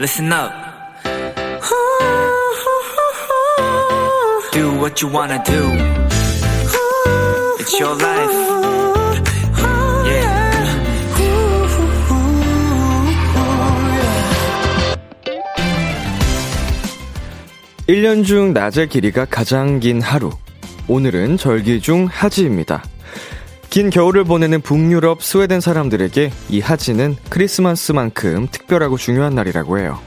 listen up. Do what you wanna do. It's your life. Yeah. 1년 중 낮의 길이가 가장 긴 하루. 오늘은 절기 중 하지입니다. 긴 겨울을 보내는 북유럽 스웨덴 사람들에게 이 하지는 크리스마스만큼 특별하고 중요한 날이라고 해요.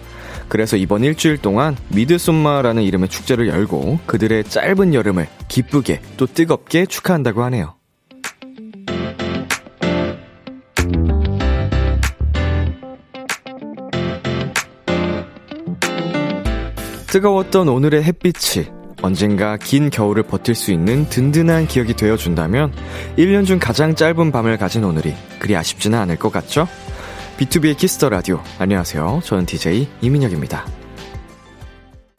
그래서 이번 일주일 동안 미드솜마라는 이름의 축제를 열고 그들의 짧은 여름을 기쁘게 또 뜨겁게 축하한다고 하네요. 뜨거웠던 오늘의 햇빛이 언젠가 긴 겨울을 버틸 수 있는 든든한 기억이 되어준다면 1년 중 가장 짧은 밤을 가진 오늘이 그리 아쉽지는 않을 것 같죠? B2B의 키스터 라디오. 안녕하세요. 저는 DJ 이민혁입니다.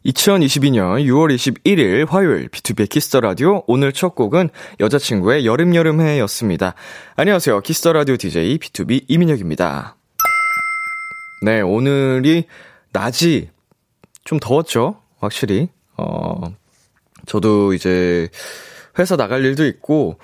2022년 6월 21일 화요일 B2B의 키스터 라디오 오늘 첫 곡은 여자친구의 여름여름해였습니다. 안녕하세요. 키스터 라디오 DJ B2B 이민혁입니다. 네, 오늘이 낮이 좀 더웠죠? 확실히. 어, 저도 이제 회사 나갈 일도 있고,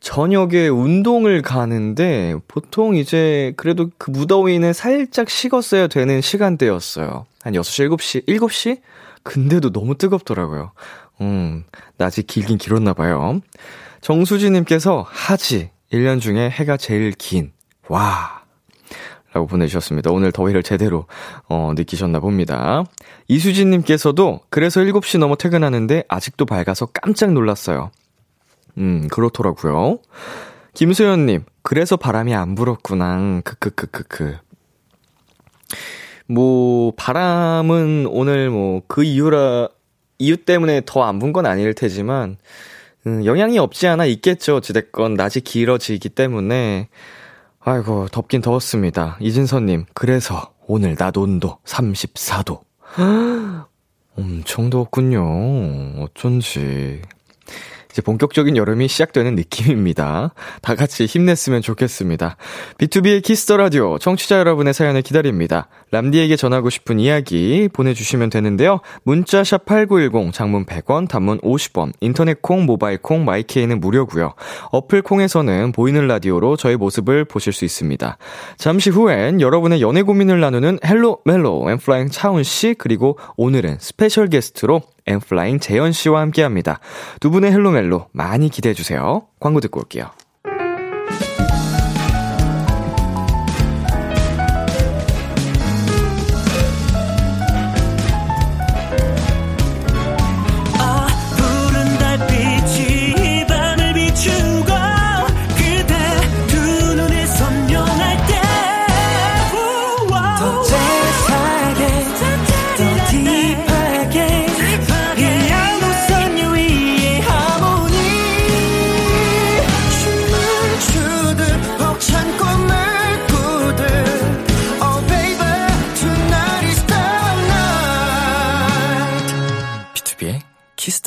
저녁에 운동을 가는데, 보통 이제 그래도 그 무더위는 살짝 식었어야 되는 시간대였어요. 한 6시, 7시, 7시? 근데도 너무 뜨겁더라고요. 음, 낮이 길긴 길었나 봐요. 정수지님께서 하지, 1년 중에 해가 제일 긴. 와, 라고 보내주셨습니다. 오늘 더위를 제대로, 어, 느끼셨나 봅니다. 이수진님께서도 그래서 7시 넘어 퇴근하는데 아직도 밝아서 깜짝 놀랐어요. 음, 그렇더라고요. 김소연님, 그래서 바람이 안 불었구나. 크크크크크. 뭐, 바람은 오늘 뭐, 그 이유라, 이유 때문에 더 안 분 건 아닐 테지만, 음, 영향이 없지 않아 있겠죠. 어찌됐건, 낮이 길어지기 때문에. 아이고, 덥긴 더웠습니다. 이진선님, 그래서 오늘 낮 온도 34도. 엄청 더웠군요. 어쩐지. 이제 본격적인 여름이 시작되는 느낌입니다. 다 같이 힘냈으면 좋겠습니다. B2B의 키스터 라디오 청취자 여러분의 사연을 기다립니다. 람디에게 전하고 싶은 이야기 보내주시면 되는데요. 문자 샵 #8910 장문 100원, 단문 50원, 인터넷 콩, 모바일 콩, My K는 무료고요. 어플 콩에서는 보이는 라디오로 저의 모습을 보실 수 있습니다. 잠시 후엔 여러분의 연애 고민을 나누는 Hello 멜로 N.Flying 차훈 씨 그리고 오늘은 스페셜 게스트로 엠플라잉 재현 씨와 함께 합니다. 두 분의 헬로멜로 많이 기대해 주세요. 광고 듣고 올게요.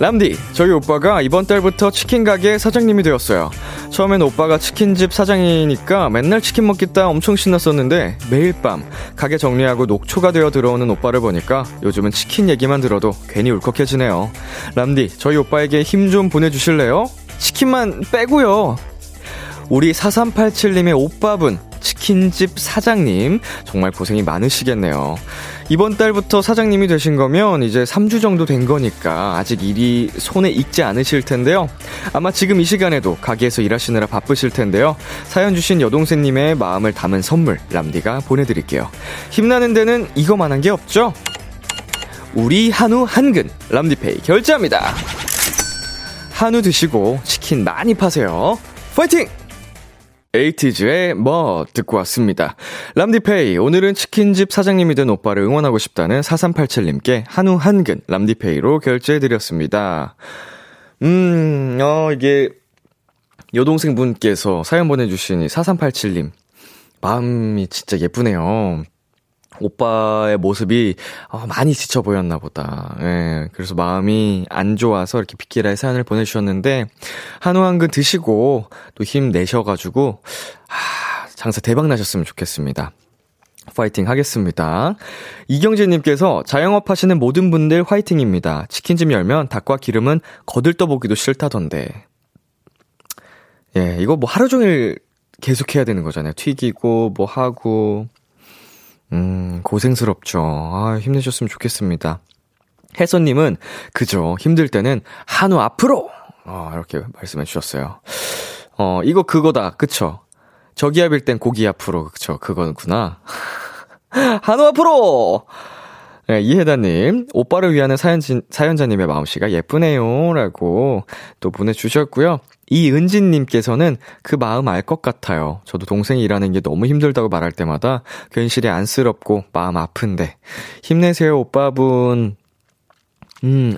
람디, 저희 오빠가 이번 달부터 치킨 가게 사장님이 되었어요. 처음엔 오빠가 치킨집 사장이니까 맨날 치킨 먹겠다 엄청 신났었는데 매일 밤 가게 정리하고 녹초가 되어 들어오는 오빠를 보니까 요즘은 치킨 얘기만 들어도 괜히 울컥해지네요. 람디, 저희 오빠에게 힘 좀 보내주실래요? 치킨만 빼고요. 우리 4387님의 오빠분, 치킨집 사장님, 정말 고생이 많으시겠네요. 이번 달부터 사장님이 되신 거면 이제 3주 정도 된 거니까 아직 일이 손에 익지 않으실 텐데요. 아마 지금 이 시간에도 가게에서 일하시느라 바쁘실 텐데요. 사연 주신 여동생님의 마음을 담은 선물, 람디가 보내드릴게요. 힘나는 데는 이거만한 게 없죠? 우리 한우 한근, 람디페이 결제합니다. 한우 드시고 치킨 많이 파세요. 파이팅! 에이티즈의 뭐 듣고 왔습니다. 람디페이 오늘은 치킨집 사장님이 된 오빠를 응원하고 싶다는 4387님께 한우 한근 람디페이로 결제해드렸습니다. 음, 어, 이게 여동생 분께서 사연 보내주시니 4387님. 마음이 진짜 예쁘네요. 오빠의 모습이 어, 많이 지쳐 보였나 보다. 예, 그래서 마음이 안 좋아서 이렇게 비키라의 사연을 보내주셨는데, 한우 한근 드시고 또 힘 내셔가지고, 아, 장사 대박 나셨으면 좋겠습니다. 파이팅 하겠습니다. 이경재님께서 자영업 하시는 모든 분들 화이팅입니다. 치킨집 열면 닭과 기름은 거들떠보기도 싫다던데. 예, 이거 뭐 하루 종일 계속 해야 되는 거잖아요. 튀기고, 뭐 하고. 음, 고생스럽죠. 아, 힘내셨으면 좋겠습니다. 혜선님은, 그죠. 힘들 때는 한우 앞으로! 어, 이렇게 말씀해 주셨어요. 어, 이거 그거다. 그쵸? 저기압일 땐 고기 앞으로. 그쵸? 그거구나. 한우 앞으로! 네, 이혜다님, 오빠를 위하는 사연진, 사연자님의 마음씨가 예쁘네요. 라고 또 보내주셨고요. 이은진님께서는 그 마음 알 것 같아요. 저도 동생이 일하는 게 너무 힘들다고 말할 때마다 괜시리 안쓰럽고 마음 아픈데. 힘내세요, 오빠분. 음,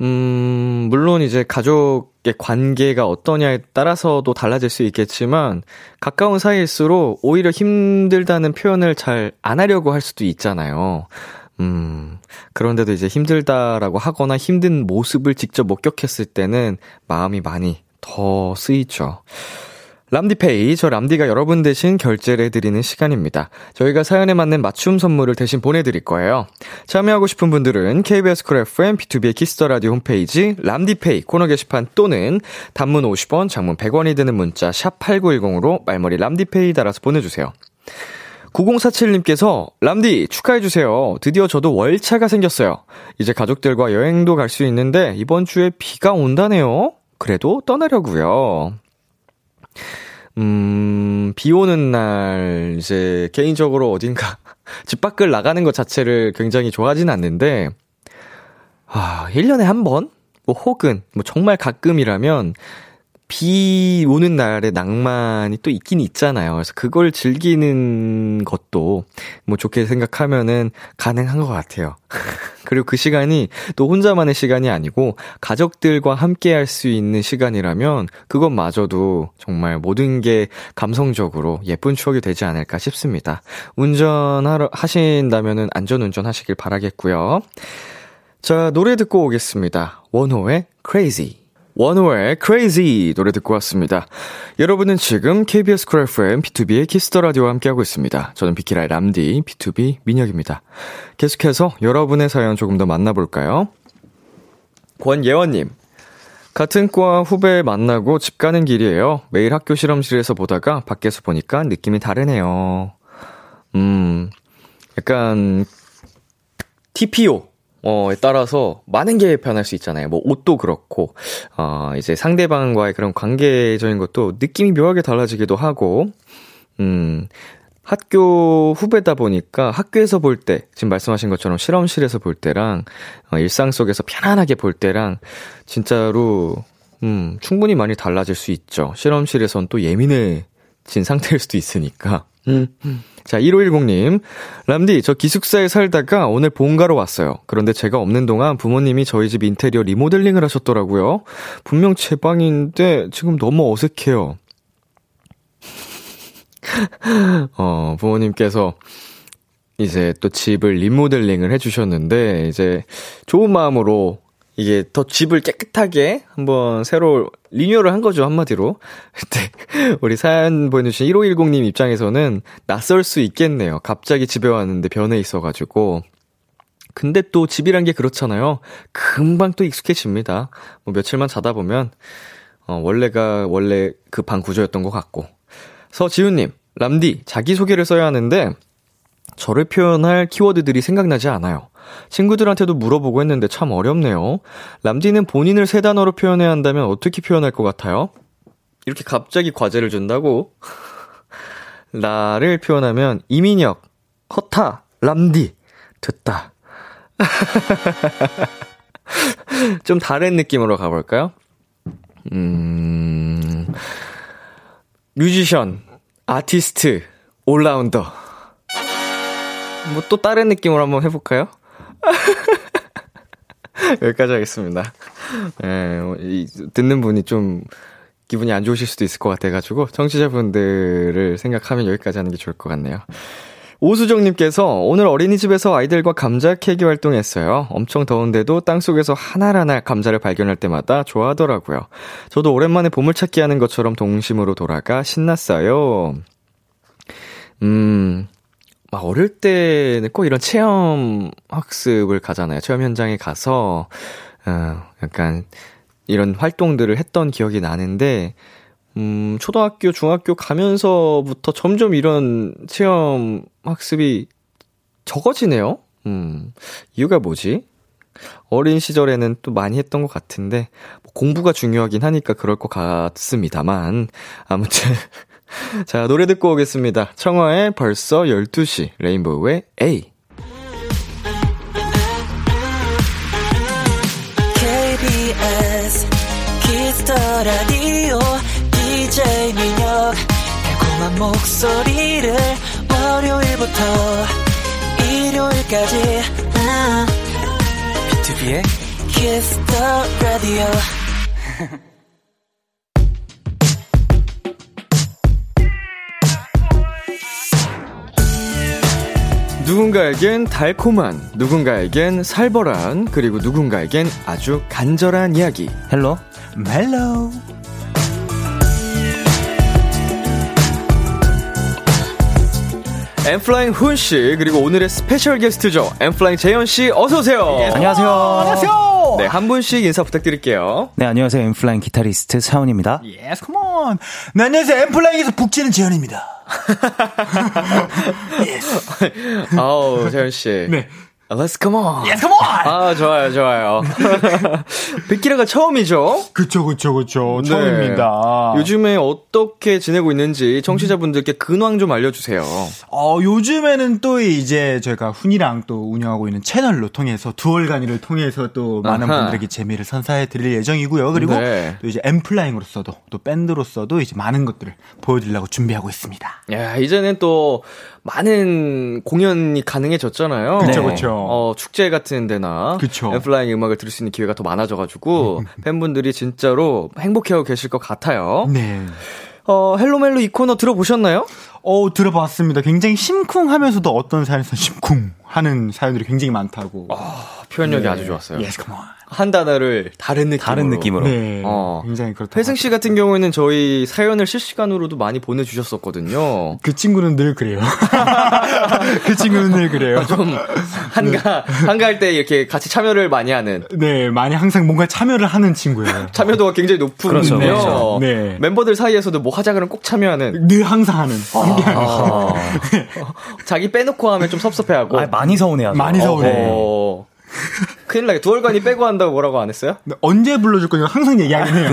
음, 물론 이제 가족의 관계가 어떠냐에 따라서도 달라질 수 있겠지만, 가까운 사이일수록 오히려 힘들다는 표현을 잘 안 하려고 할 수도 있잖아요. 음, 그런데도 이제 힘들다라고 하거나 힘든 모습을 직접 목격했을 때는 마음이 많이 더 쓰이죠. 람디페이, 저 람디가 여러분 대신 결제를 해드리는 시간입니다. 저희가 사연에 맞는 맞춤 선물을 대신 보내드릴 거예요. 참여하고 싶은 분들은 KBS 쿨 FM, B2B의 키스터 라디오 홈페이지, 람디페이 코너 게시판 또는 단문 50원, 장문 100원이 드는 문자 샵 8910으로 말머리 람디페이 달아서 보내주세요. 9047님께서 람디 축하해주세요. 드디어 저도 월차가 생겼어요. 이제 가족들과 여행도 갈 수 있는데 이번 주에 비가 온다네요. 그래도 떠나려고요. 음, 비 오는 날, 이제, 개인적으로 어딘가, 집 밖을 나가는 것 자체를 굉장히 좋아하진 않는데, 아, 1년에 한 번? 뭐, 혹은, 뭐, 정말 가끔이라면, 비 오는 날의 낭만이 또 있긴 있잖아요. 그래서 그걸 즐기는 것도 뭐 좋게 생각하면은 가능한 것 같아요. 그리고 그 시간이 또 혼자만의 시간이 아니고 가족들과 함께 할 수 있는 시간이라면 그것마저도 정말 모든 게 감성적으로 예쁜 추억이 되지 않을까 싶습니다. 운전하러, 하신다면은 안전 운전 하시길 바라겠고요. 자, 노래 듣고 오겠습니다. 원호의 Crazy. 원호의 Crazy 노래 듣고 왔습니다. 여러분은 지금 KBS 쿨 FM B2B의 키스터 라디오와 함께하고 있습니다. 저는 비키라의 람디 BTOB 민혁입니다. 계속해서 여러분의 사연 조금 더 만나볼까요? 권예원님. 같은 과 후배 만나고 집 가는 길이에요. 매일 학교 실험실에서 보다가 밖에서 보니까 느낌이 다르네요. 음, 약간, TPO. 어에 따라서 많은 게 변할 수 있잖아요. 뭐 옷도 그렇고 어 이제 상대방과의 그런 관계적인 것도 느낌이 묘하게 달라지기도 하고 음 학교 후배다 보니까 학교에서 볼 때, 지금 말씀하신 것처럼 실험실에서 볼 때랑, 어, 일상 속에서 편안하게 볼 때랑, 진짜로, 음, 충분히 많이 달라질 수 있죠. 실험실에선 또 예민해진 상태일 수도 있으니까. 음. 자, 1510님. 람디, 저 기숙사에 살다가 오늘 본가로 왔어요. 그런데 제가 없는 동안 부모님이 저희 집 인테리어 리모델링을 하셨더라고요. 분명 제 방인데 지금 너무 어색해요. 어, 부모님께서 이제 또 집을 리모델링을 해주셨는데, 이제 좋은 마음으로 이게 더 집을 깨끗하게 한번 새로 리뉴얼을 한 거죠, 한마디로. 그때 우리 사연 보내주신 1510님 입장에서는 낯설 수 있겠네요. 갑자기 집에 왔는데 변해 있어가지고. 근데 또 집이란 게 그렇잖아요. 금방 또 익숙해집니다. 뭐 며칠만 자다 보면, 어, 원래가 원래 그 방 구조였던 것 같고. 서지훈님, 람디, 자기소개를 써야 하는데, 저를 표현할 키워드들이 생각나지 않아요. 친구들한테도 물어보고 했는데 참 어렵네요. 람디는 본인을 세 단어로 표현해야 한다면 어떻게 표현할 것 같아요? 이렇게 갑자기 과제를 준다고? 나를 표현하면 이민혁, 허타, 람디, 됐다. 좀 다른 느낌으로 가볼까요? 음, 뮤지션, 아티스트, 올라운더. 뭐 또 다른 느낌으로 한번 해볼까요? 여기까지 하겠습니다. 예, 이, 듣는 분이 좀 기분이 안 좋으실 수도 있을 것 같아가지고 청취자분들을 생각하면 여기까지 하는 게 좋을 것 같네요. 오수정님께서 오늘 어린이집에서 아이들과 감자 캐기 활동했어요. 엄청 더운데도 땅속에서 하나하나 감자를 발견할 때마다 좋아하더라고요. 저도 오랜만에 보물찾기 하는 것처럼 동심으로 돌아가 신났어요. 음, 막 어릴 때는 꼭 이런 체험 학습을 가잖아요. 체험 현장에 가서, 어, 약간 이런 활동들을 했던 기억이 나는데, 음, 초등학교, 중학교 가면서부터 점점 이런 체험 학습이 적어지네요. 음, 이유가 뭐지? 어린 시절에는 또 많이 했던 것 같은데, 뭐 공부가 중요하긴 하니까 그럴 것 같습니다만, 아무튼, 자, 노래 듣고 오겠습니다. 청하의 벌써 12시, 레인보우의 A. KBS 키스터 라디오 DJ 민혁 달콤한 목소리를 월요일부터 일요일까지 아. 비투비의 키스터 라디오 누군가에겐 달콤한, 누군가에겐 살벌한, 그리고 누군가에겐 아주 간절한 이야기. 헬로 멜로우 엠플라잉 훈 씨, 그리고 오늘의 스페셜 게스트죠. 엠플라잉 재현 씨, 어서오세요. 안녕하세요. 안녕하세요. 네, 한 분씩 인사 부탁드릴게요. 네, 안녕하세요. 엠플라잉 기타리스트 차훈입니다. Yes, come on. 네, 안녕하세요. 엠플라잉에서 북치는 재현입니다. 아우, 재현씨. 네. Yes, come on. Yes, come on! 아, 좋아요, 좋아요. 비키라가 처음이죠? 그쵸, 그쵸, 그쵸. 네. 처음입니다. 요즘에 어떻게 지내고 있는지 청취자분들께 근황 좀 알려주세요. 어, 요즘에는 또 이제 저희가 훈이랑 또 운영하고 있는 채널로 통해서 두얼간이를 통해서 또 많은 아하. 분들에게 재미를 선사해 드릴 예정이고요. 그리고 네. 또 이제 엠플라잉으로서도 또 밴드로서도 이제 많은 것들을 보여드리려고 준비하고 있습니다. 야, 이제는 또 많은 공연이 가능해졌잖아요. 그쵸, 그쵸. 어, 축제 같은 데나 그쵸. 엠플라잉 음악을 들을 수 있는 기회가 더 많아져가지고 팬분들이 진짜로 행복해하고 계실 것 같아요. 네. 어, 헬로멜로 이 코너 들어보셨나요? 어, 들어봤습니다. 굉장히 심쿵하면서도 어떤 사연에서 심쿵하는 사연들이 굉장히 많다고. 아, 표현력이 아주 좋았어요. Yes, come on. 한 단어를 다른 느낌으로. 다른 느낌으로. 네. 어. 굉장히 그렇다. 회승 씨 같은 경우에는 저희 사연을 실시간으로도 많이 보내주셨었거든요. 그 친구는 늘 그래요. 그 친구는 늘 그래요. 좀 한가 한가할 때 이렇게 같이 참여를 많이 하는 네, 많이 항상 뭔가 참여를 하는 친구예요. 참여도가 굉장히 높군요. 그렇죠, 그렇죠. 네. 멤버들 사이에서도 뭐 하자 그러면 꼭 참여하는. 늘 항상 하는. 함 께하는. 아, 자기 빼놓고 하면 좀 섭섭해하고. 아, 많이 서운해하죠. 많이 서운해. 어. 큰일 나게 두월간이 빼고 한다고 뭐라고 안 했어요? 언제 불러줄 거냐 항상 얘기하긴 해요.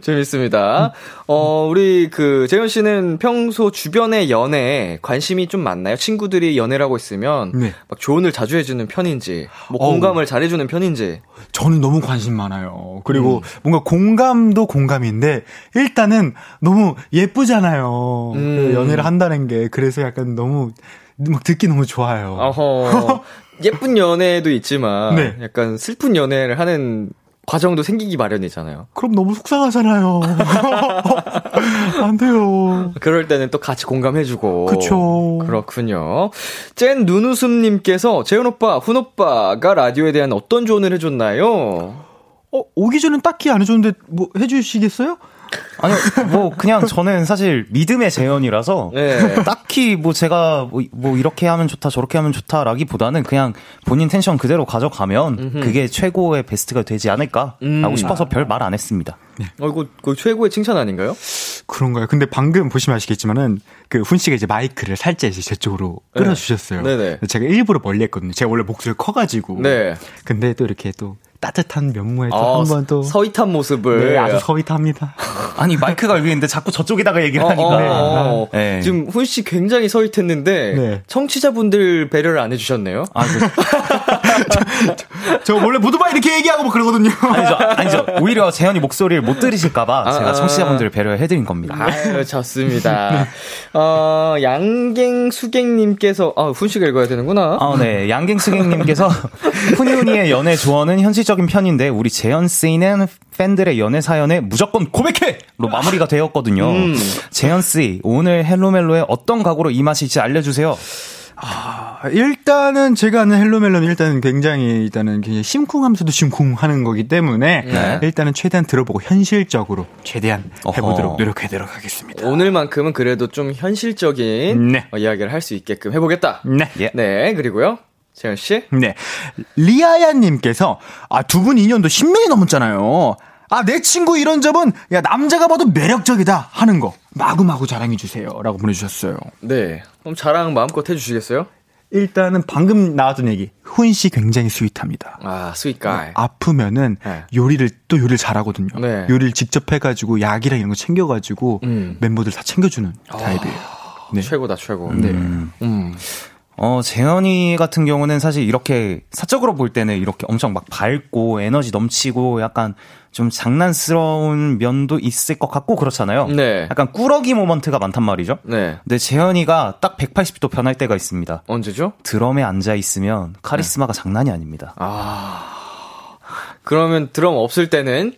재밌습니다. 어, 우리 그 재현 씨는 평소 주변의 연애에 관심이 좀 많나요? 친구들이 연애를 하고 있으면 네. 막 조언을 자주 해주는 편인지, 뭐. 공감을 잘해주는 편인지. 저는 너무 관심 많아요. 그리고 뭔가 공감도 공감인데 일단은 너무 예쁘잖아요. 음. 그 연애를 한다는 게 그래서 약간 너무 막 듣기 너무 좋아요. 어허. 예쁜 연애도 있지만 네. 약간 슬픈 연애를 하는 과정도 생기기 마련이잖아요. 그럼 너무 속상하잖아요. 안 돼요. 그럴 때는 또 같이 공감해주고. 그쵸. 그렇군요. 젠 눈웃음님께서 재현 오빠, 훈 오빠가 라디오에 대한 어떤 조언을 해줬나요? 어, 오기 전엔 딱히 안 해줬는데 뭐 해주시겠어요? 아니요, 뭐, 그냥 저는 사실 믿음의 재현이라서. 네. 딱히 뭐 제가 뭐, 뭐 이렇게 하면 좋다, 저렇게 하면 좋다라기보다는 그냥 본인 텐션 그대로 가져가면 그게 최고의 베스트가 되지 않을까? 음. 라고 싶어서 별 말 안 했습니다. 어, 이거, 이거 최고의 칭찬 아닌가요? 그런가요? 근데 방금 보시면 아시겠지만은 그훈 씨가 이제 마이크를 살짝 이제 제 쪽으로 끌어주셨어요. 네. 네네. 제가 일부러 멀리 했거든요. 제가 원래 목소리가 커가지고. 네. 근데 또 이렇게 또 따뜻한 면모에 또 어, 한번 또. 서윗한 모습을. 네, 아주 서윗합니다. 아니, 마이크가 여기 있는데 자꾸 저쪽에다가 얘기를 어, 하니까. 어, 어. 네. 지금 훈 씨 굉장히 서윗했는데 네. 청취자분들 배려를 안 해주셨네요. 아, 그, 저, 저 원래 모두마 이렇게 얘기하고 뭐 그러거든요. 아니죠, 아니죠. 오히려 재현이 목소리를 못 들으실까봐 제가 청취자분들을 배려해드린 겁니다. 아유, 좋습니다. 어, 양갱수갱님께서, 아, 훈씨가 읽어야 되는구나. 아, 네. 양갱수갱님께서 훈이훈이의 연애 조언은 현실적인 편인데 우리 재현 씨는 팬들의 연애 사연에 무조건 고백해!로 마무리가 되었거든요. 음. 재현 씨, 오늘 헬로멜로에 어떤 각오로 임하실지 알려주세요. 아, 일단은 제가 아는 헬로멜로는 일단은 굉장히 일단은 굉장히 심쿵하면서도 심쿵하는 거기 때문에 네. 일단은 최대한 들어보고 현실적으로 최대한 해보도록 노력해도록 하겠습니다. 오늘만큼은 그래도 좀 현실적인 네. 어, 이야기를 할 수 있게끔 해보겠다. 네. 예. 네. 그리고요. 재현 씨? 네. 리아야님께서 아, 두 분 인연도 10년이 넘었잖아요. 아, 내 친구 이런 점은, 야, 남자가 봐도 매력적이다 하는 거. 마구마구 자랑해 주세요. 라고 보내 주셨어요. 네. 그럼 자랑 마음껏 해 주시겠어요? 일단은 방금 나왔던 얘기. 훈 씨 굉장히 스윗합니다. 아, 스윗가이. 네, 아프면은 네. 요리를 또 요리를 잘하거든요. 네. 요리를 직접 해가지고 약이랑 이런 거 챙겨가지고 음. 멤버들 다 챙겨주는 아, 타입이에요. 네. 최고다 최고. 네. 음. 음. 어, 재현이 같은 경우는 사실 이렇게 사적으로 볼 때는 이렇게 엄청 막 밝고 에너지 넘치고 약간 좀 장난스러운 면도 있을 것 같고 그렇잖아요. 네. 약간 꾸러기 모먼트가 많단 말이죠. 네. 근데 재현이가 딱 180도 변할 때가 있습니다. 언제죠? 드럼에 앉아 있으면 카리스마가 네. 장난이 아닙니다. 아. 그러면 드럼 없을 때는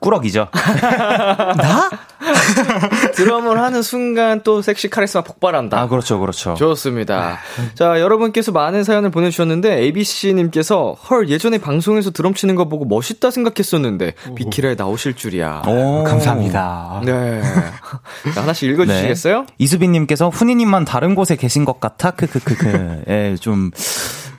꾸러기죠. 나? 드럼을 하는 순간 또 섹시 카리스마 폭발한다. 아, 그렇죠, 그렇죠. 좋습니다. 자, 여러분께서 많은 사연을 보내주셨는데, ABC님께서, 헐, 예전에 방송에서 드럼 치는 거 보고 멋있다 생각했었는데, 비키라에 나오실 줄이야. 오, 감사합니다. 네. 자, 하나씩 읽어주시겠어요? 네. 이수빈님께서, 훈이님만 다른 곳에 계신 것 같아? 크크크크. 예, 좀.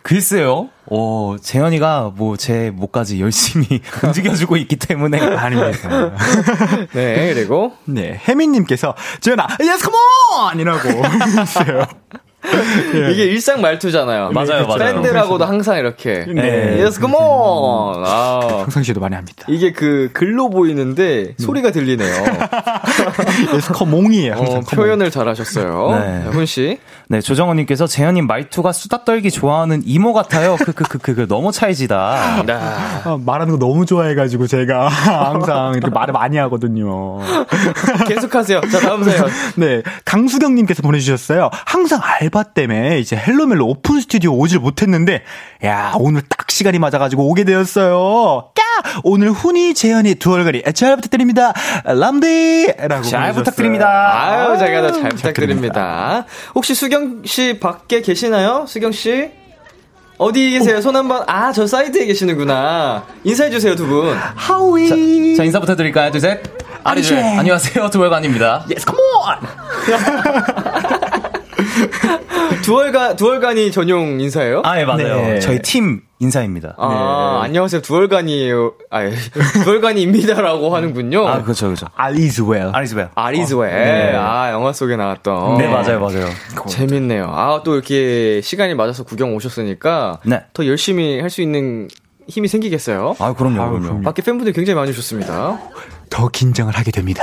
글쎄요. 어, 재현이가 뭐 제 목까지 열심히 움직여주고 있기 때문에. 아닙니다. 네, 그리고. 네, 혜민 님께서, 재현아, Yes, come on! 이라고 했어요. 예. 이게 일상 말투잖아요. 맞아요, 맞아요. 밴드라고도 항상 이렇게. 네. Yes, come on! 아. 평상시에도 많이 합니다. 이게 그 글로 보이는데 음. 소리가 들리네요. yes, come on이에요. 어, 표현을 잘 하셨어요. 네. 훈씨. 네, 조정원님께서 재현님 말투가 수다 떨기 좋아하는 이모 같아요. 크크크크 너무 찰지다. 네. 아, 말하는 거 너무 좋아해가지고 제가 항상 이렇게 말을 많이 하거든요. 계속하세요. 자, 다음 사연. 네, 강수경님께서 보내주셨어요. 항상 알바 때문에 이제 헬로멜로 오픈 스튜디오 오질 못했는데, 야 오늘 딱 시간이 맞아가지고 오게 되었어요. 까 오늘 훈이 재현이 두얼간이 잘 부탁드립니다. 람디라고 잘 부탁드립니다. 아유 제가 더잘 부탁드립니다. 혹시 수경 씨 밖에 계시나요? 수경 씨? 어디 계세요? 손 한번. 아, 저 사이드에 계시는구나. 인사해 주세요, 두 분. 하이. 자, 자, 인사부터 드릴까요? 둘, 셋. All is. 안녕하세요, 두얼간입니다. Yes, come on! 두얼간 두얼간이 전용 인사예요? 아, 예, 맞아요. 네. 저희 팀 인사입니다. 아, 네. 안녕하세요. 두얼간이에요. 아, 예. 두얼간입니다라고 하는군요. 아, 그렇죠, 그렇죠. All is well. 알리즈웰. 알리즈웰. 네. 아, 영화 속에 나왔던. 네, 맞아요, 맞아요. 재밌네요. 아, 또 이렇게 시간이 맞아서 구경 오셨으니까 네. 더 열심히 할 수 있는 힘이 생기겠어요. 아, 그럼요, 아, 그럼요. 밖에 팬분들 굉장히 많이 오셨습니다. 더 긴장을 하게 됩니다.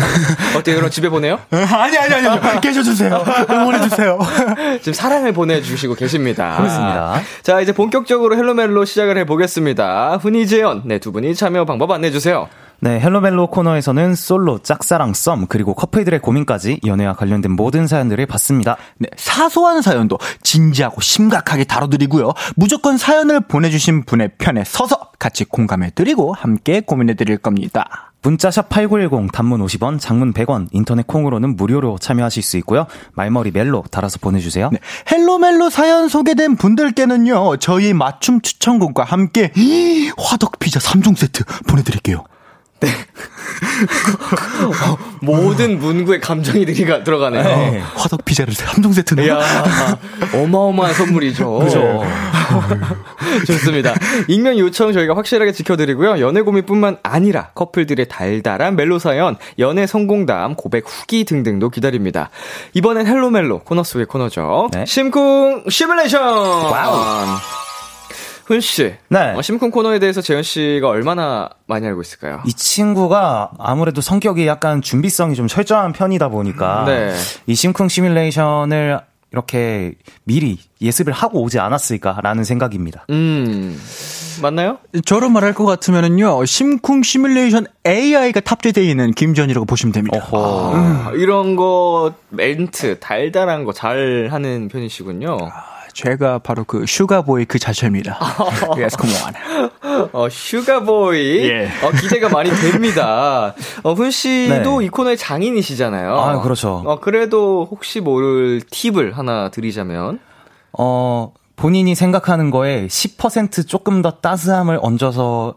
어떻게 그럼 집에 보내요? 아니 아니 아니 계셔주세요. 응원해주세요. 지금 사랑을 보내주시고 계십니다. 그렇습니다. 자 이제 본격적으로 헬로멜로 시작을 해보겠습니다. 훈이재현 네두 분이 참여 방법 안내주세요. 네, 헬로멜로 코너에서는 솔로, 짝사랑, 썸, 그리고 커플들의 고민까지 연애와 관련된 모든 사연들을 받습니다. 네, 사소한 사연도 진지하고 심각하게 다뤄드리고요. 무조건 사연을 보내주신 분의 편에 서서 같이 공감해드리고 함께 고민해드릴 겁니다. 문자샵 8910 단문 50원, 장문 100원, 인터넷 콩으로는 무료로 참여하실 수 있고요. 말머리 멜로 달아서 보내주세요. 네. 헬로멜로 사연 소개된 분들께는요, 저희 맞춤 추천곡과 함께 화덕 피자 3종 세트 보내드릴게요. 네. 모든 문구에 감정이 들어가네요. 네. 화덕 피자를 3종 세트는. 이야, 어마어마한 선물이죠. 그죠. 좋습니다. 익명 요청 저희가 확실하게 지켜드리고요. 연애 고민뿐만 아니라 커플들의 달달한 멜로 사연, 연애 성공담, 고백 후기 등등도 기다립니다. 이번엔 헬로멜로 코너 속의 코너죠. 네. 심쿵 시뮬레이션! 와우. 훈 씨. 네. 어, 심쿵 코너에 대해서 재현 씨가 얼마나 많이 알고 있을까요? 이 친구가 아무래도 성격이 약간 준비성이 좀 철저한 편이다 보니까 네. 이 심쿵 시뮬레이션을 이렇게 미리 예습을 하고 오지 않았을까라는 생각입니다. 음. 맞나요? 저로 말할 것 같으면은요, 심쿵 시뮬레이션 AI가 탑재되어 있는 김재현이라고 보시면 됩니다. 어허. 아, 이런 거 멘트 달달한 거 잘 하는 편이시군요. 제가 바로 그 sugar boy 그 자체입니다. yes, come on. 어, sugar boy. 예. 어, 기대가 많이 됩니다. 어, 훈 씨도 네. 이 코너의 장인이시잖아요. 아, 그렇죠. 어, 그래도 혹시 모를 팁을 하나 드리자면. 어, 본인이 생각하는 거에 10% 조금 더 따스함을 얹어서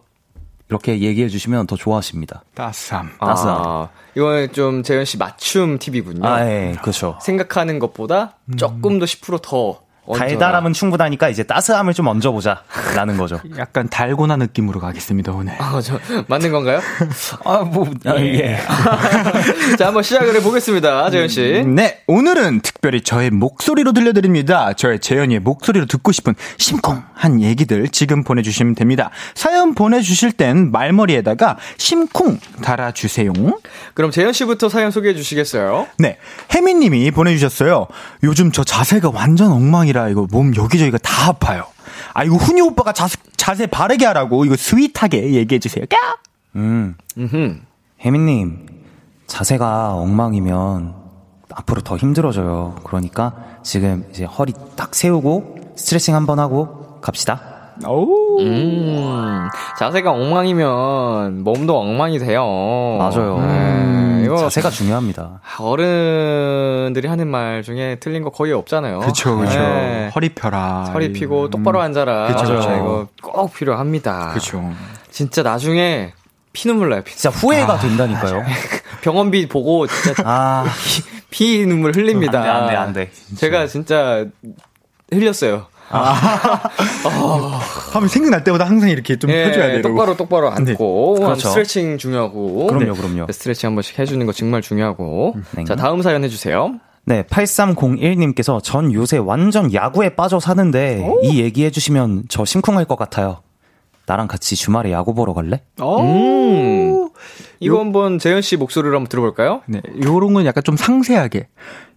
이렇게 얘기해 주시면 더 좋아하십니다. 따스함. 따스함. 아, 이거는 좀 재현 씨 맞춤 팁이군요. 아, 예, 그렇죠. 생각하는 것보다 조금 더 10%더 달달함은 충분하니까 이제 따스함을 좀 얹어보자. 라는 거죠. 약간 달고나 느낌으로 가겠습니다, 오늘. 아, 저, 맞는 건가요? 아, 뭐, 아, 예. 자, 한번 시작을 해보겠습니다, 재현 씨. 네, 오늘은 특별히 저의 목소리로 들려드립니다. 저의 재현이의 목소리로 듣고 싶은 심쿵한 얘기들 지금 보내주시면 됩니다. 사연 보내주실 땐 말머리에다가 심쿵 달아주세요. 그럼 재현 씨부터 사연 소개해 주시겠어요? 네, 혜민님이 보내주셨어요. 요즘 저 자세가 완전 엉망이 라 이거 몸 여기저기가 다 아파요. 아 이거 훈이 오빠가 자세, 자세 바르게 하라고 이거 스윗하게 얘기해 주세요. 까! 음. 음흠. 혜민님, 자세가 엉망이면 앞으로 더 힘들어져요. 그러니까 지금 이제 허리 딱 세우고 스트레칭 한번 하고 갑시다. 오. 음, 자세가 엉망이면 몸도 엉망이 돼요. 맞아요. 네, 이거 자세가 중요합니다. 어른들이 하는 말 중에 틀린 거 거의 없잖아요. 그쵸, 그쵸. 네. 허리 펴라. 허리 피고 똑바로 앉아라. 그쵸. 이거 꼭 필요합니다. 그쵸. 진짜 나중에 피눈물 나요. 피, 진짜 후회가 된다니까요. 병원비 보고 진짜 아, 피 눈물 흘립니다. 안 돼, 안 돼, 안 돼. 제가 진짜 흘렸어요. 하면 생각날 때마다 항상 이렇게 좀 예, 펴줘야 돼요. 똑바로 똑바로 앉고 그렇죠. 스트레칭 중요하고 그럼요, 그럼요. 스트레칭 한 번씩 해주는 거 정말 중요하고 네. 자 다음 사연 해주세요. 네, 8301님께서 전 요새 완전 야구에 빠져 사는데 이 얘기 해 주시면 저 심쿵할 것 같아요. 나랑 같이 주말에 야구 보러 갈래? 음. 이거 한번 재현 씨 목소리로 한번 들어볼까요? 네, 요런 건 약간 좀 상세하게.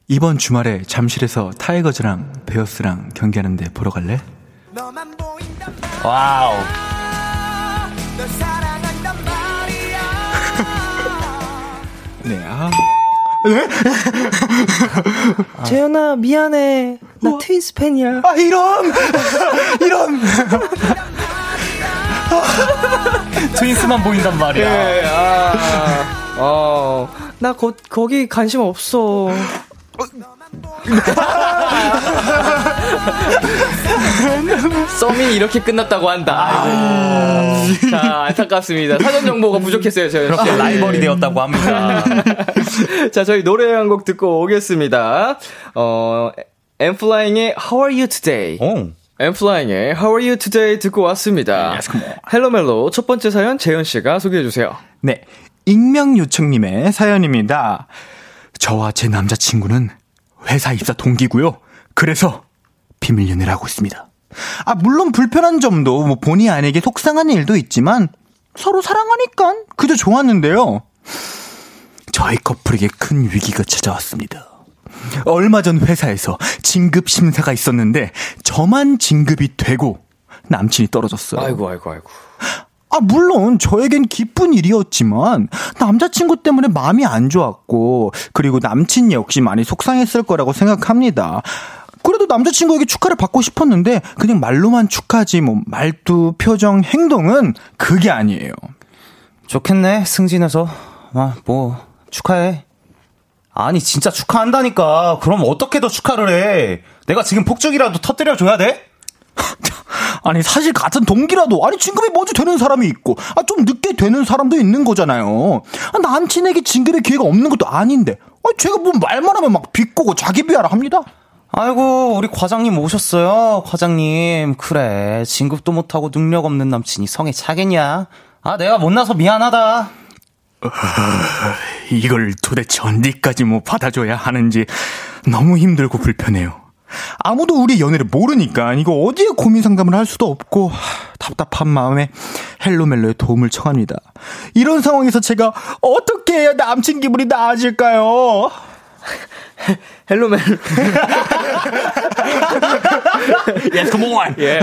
이번 주말에 잠실에서 타이거즈랑 베어스랑 경기하는데 보러 갈래? 와우. 네, 아. 재현아 미안해. 나 트윈스 팬이야. 아, 이런! 이런! 트윈스만 보인단 말이야. 예, 아, 어, 나 거, 거기 관심 없어. 썸이 이렇게 끝났다고 한다. 아이고. 자, 안타깝습니다. 사전 정보가 부족했어요, 재현 씨. 라이벌이 되었다고 합니다. 자, 저희 노래 한 곡 듣고 오겠습니다. 어, 엠플라잉의 How are you today? 오. 엠플라잉의 How are you today 듣고 왔습니다. 헬로멜로 첫 번째 사연 재현 씨가 소개해 주세요. 네, 익명 요청님의 사연입니다. 저와 제 남자친구는 회사 입사 동기고요. 그래서 비밀 연애를 하고 있습니다. 아, 물론 불편한 점도 뭐 본의 아니게 속상한 일도 있지만 서로 사랑하니까 그저 좋았는데요. 저희 커플에게 큰 위기가 찾아왔습니다. 얼마 전 회사에서 진급 심사가 있었는데 저만 진급이 되고 남친이 떨어졌어요. 아이고, 아이고, 아이고. 아, 물론 저에겐 기쁜 일이었지만 남자친구 때문에 마음이 안 좋았고 그리고 남친 역시 많이 속상했을 거라고 생각합니다. 그래도 남자친구에게 축하를 받고 싶었는데 그냥 말로만 축하지 뭐 말투, 표정, 행동은 그게 아니에요. 좋겠네, 승진해서. 아, 뭐, 축하해. 아니, 진짜 축하한다니까. 그럼 어떻게 더 축하를 해? 내가 지금 폭죽이라도 터뜨려 줘야 돼? 아니 사실 같은 동기라도 아니 진급이 먼저 되는 사람이 있고 아 좀 늦게 되는 사람도 있는 거잖아요. 아, 남친에게 진급의 기회가 없는 것도 아닌데 아, 제가 뭐 말만 하면 막 비꼬고 자기 비하를 합니다. 아이고, 우리 과장님 오셨어요. 과장님. 그래. 진급도 못하고 능력 없는 남친이 성에 차겠냐? 아, 내가 못나서 미안하다. 이걸 도대체 언제까지 뭐 받아줘야 하는지 너무 힘들고 불편해요. 아무도 우리 연애를 모르니까 이거 어디에 고민 상담을 할 수도 없고 하, 답답한 마음에 헬로멜로의 도움을 청합니다. 이런 상황에서 제가 어떻게 해야 남친 기분이 나아질까요? 헬로멜. yes, come on. 예.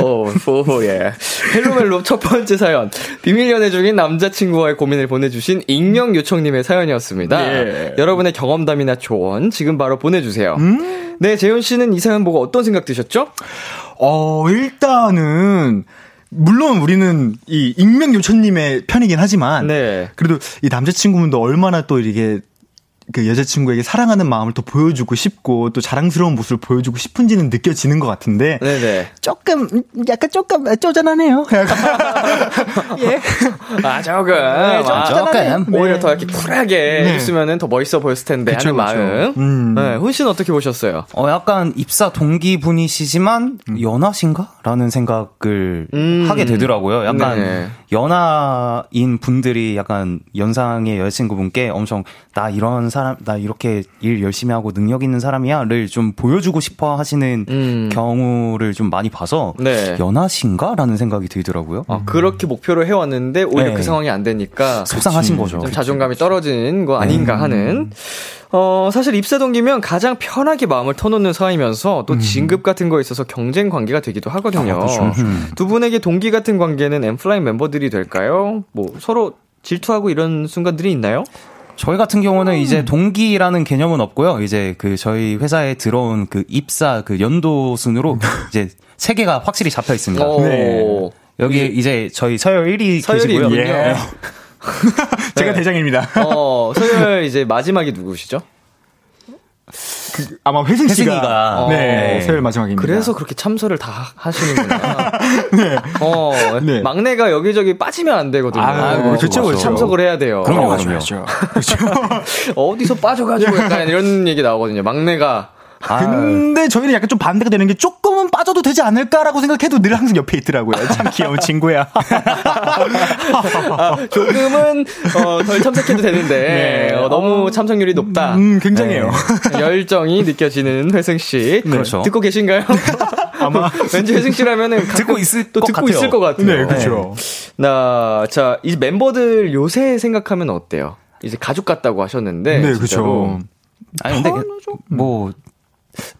오, 오, 예. 헬로멜로 첫 번째 사연. 비밀 연애 중인 남자친구와의 고민을 보내주신 익명 요청님의 사연이었습니다. 예. 여러분의 경험담이나 조언 지금 바로 보내주세요. 네, 재현 씨는 이 사연 보고 어떤 생각 드셨죠? 어, 일단은, 물론 우리는 이 익명 요천님의 편이긴 하지만, 네. 그래도 이 남자친구분도 얼마나 또 이렇게 그 여자친구에게 사랑하는 마음을 또 보여주고 싶고 또 자랑스러운 모습을 보여주고 싶은지는 느껴지는 것 같은데 네네. 조금 약간 조금 쪼잔하네요. 예. 아, 조금. 좀 아, 조금. 오히려 네. 더 이렇게 쿨하게 네. 해줬으면 더 멋있어 보였을 텐데 그쵸, 하는 그쵸. 마음. 음. 네, 훈 씨는 어떻게 보셨어요? 어, 약간 입사 동기분이시지만 음. 연하신가? 라는 생각을 음. 하게 되더라고요. 약간 네. 연하인 분들이 약간 연상의 여자친구분께 엄청 나 이런 사람, 나 이렇게 일 열심히 하고 능력 있는 사람이야를 좀 보여주고 싶어 하시는 음. 경우를 좀 많이 봐서 네. 연하신가? 라는 생각이 들더라고요. 아, 그렇게 목표를 해왔는데 오히려 네. 그 상황이 안 되니까 속상하신 거죠. 좀 자존감이 떨어진 거 아닌가 하는. 어, 사실 입사 동기면 가장 편하게 마음을 터놓는 사이면서 또 진급 같은 거에 있어서 경쟁 관계가 되기도 하거든요. 음. 두 분에게 동기 같은 관계는 엠플라인 멤버들이 될까요? 뭐 서로 질투하고 이런 순간들이 있나요? 저희 같은 경우는 음. 이제 동기라는 개념은 없고요. 이제 그 저희 회사에 들어온 그 입사 그 연도 순으로 이제 세 개가 확실히 잡혀 있습니다. 오. 네. 여기 이제 저희 서열 1위 서열이 계시고요. 예. 제가 네. 대장입니다. 어, 서열 이제 마지막이 누구시죠? 아마 회승 씨가 회승이가. 네, 네. 서열 마지막입니다. 그래서 그렇게 참설을 다 하시는구나. 어, 네. 막내가 여기저기 빠지면 안 되거든요. 아, 그렇죠, 그렇죠. 참석을 해야 돼요. 그럼요, 어, 그럼요. 어디서 빠져가지고 약간 이런 얘기 나오거든요. 막내가. 아, 근데 저희는 약간 좀 반대가 되는 게 조금은 빠져도 되지 않을까라고 생각해도 늘 항상 옆에 있더라고요. 참 귀여운 친구야. 아, 조금은 어, 덜 참석해도 되는데 네. 어, 너무 참석률이 높다. 음, 굉장해요. 네. 열정이 느껴지는 회승 씨. 그렇죠. 듣고 계신가요? 아마. 왠지 회승 씨라면은 듣고 있을 또것 듣고 같아요. 있을 것 같아요. 네, 그렇죠. 나, 자, 이 멤버들 요새 생각하면 어때요? 이제 가족 같다고 하셨는데. 네. 그렇죠. 아니 근데 뭐,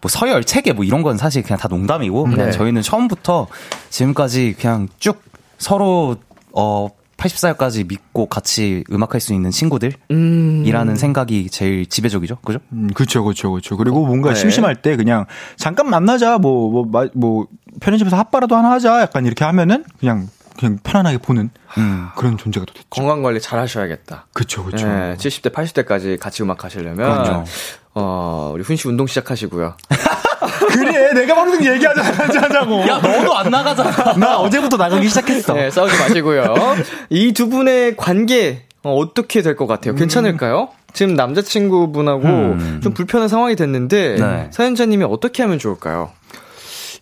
뭐 서열 체계 뭐 이런 건 사실 그냥 다 농담이고 그냥 네. 저희는 처음부터 지금까지 그냥 쭉 서로 어 80살까지 믿고 같이 음악할 수 있는 친구들이라는 음. 생각이 제일 지배적이죠. 그죠? 음, 그쵸, 그쵸, 그쵸. 그리고 뭔가 네. 심심할 때 그냥 잠깐 만나자, 뭐, 뭐, 마- 뭐, 편의점에서 핫바라도 하나 하자, 약간 이렇게 하면은 그냥, 그냥 편안하게 보는 음. 그런 존재가 또 됐죠. 건강 관리 잘 하셔야겠다. 그쵸, 그쵸. 네, 70대, 80대까지 같이 음악 하시려면. 그럼요. 어, 우리 훈 씨 운동 시작하시고요. 그래, 내가 방금 얘기하자, 하자고. 야 너도 안 나가잖아. 나 어제부터 나가기 시작했어. 네, 싸우지 마시고요. 이 두 분의 관계, 어, 어떻게 될 것 같아요? 괜찮을까요? 지금 남자친구분하고 음. 좀 불편한 상황이 됐는데, 네. 사연자님이 어떻게 하면 좋을까요?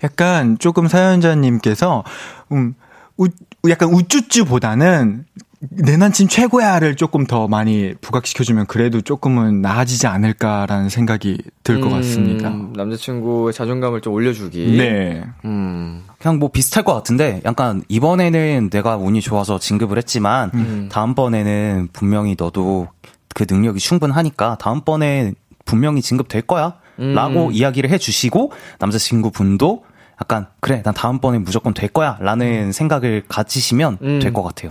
약간 조금 사연자님께서 음 우, 약간 우쭈쭈보다는 내 남친 최고야를 조금 더 많이 부각시켜주면 그래도 조금은 나아지지 않을까라는 생각이 들것 음, 같습니다. 남자친구의 자존감을 좀 올려주기. 네. 음. 그냥 뭐 비슷할 것 같은데 약간 이번에는 내가 운이 좋아서 진급을 했지만 음. 다음번에는 분명히 너도 그 능력이 충분하니까 다음번에 분명히 진급될 거야 음. 라고 이야기를 해주시고 남자친구 분도 약간 그래 난 다음번에 무조건 될 거야 라는 생각을 가지시면 음. 될것 같아요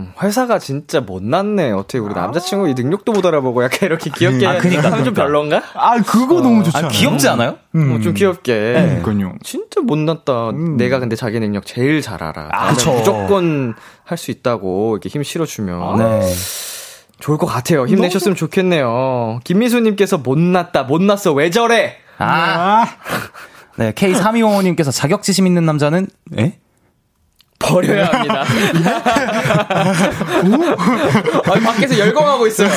음, 회사가 진짜 못났네. 어떻게 우리 남자친구 이 능력도 못 알아보고 약간 이렇게 귀엽게 아, 그니까, 하면 좀. 별론가? 아, 그거 너무 좋지 아, 않아요? 귀엽지 않아요? 어, 좀 귀엽게. 네. 그러니까요. 진짜 못났다. 내가 근데 자기 능력 제일 잘 알아. 아, 그쵸. 무조건 할 수 있다고 이렇게 힘 실어주면 네. 좋을 것 같아요. 힘내셨으면 좋겠네요. 김미수님께서 못났다, 못났어, 왜 저래? 아, 네, K3255님께서 자격지심 있는 남자는, 에? 버려야 합니다. 아니, 밖에서 열광하고 있어요.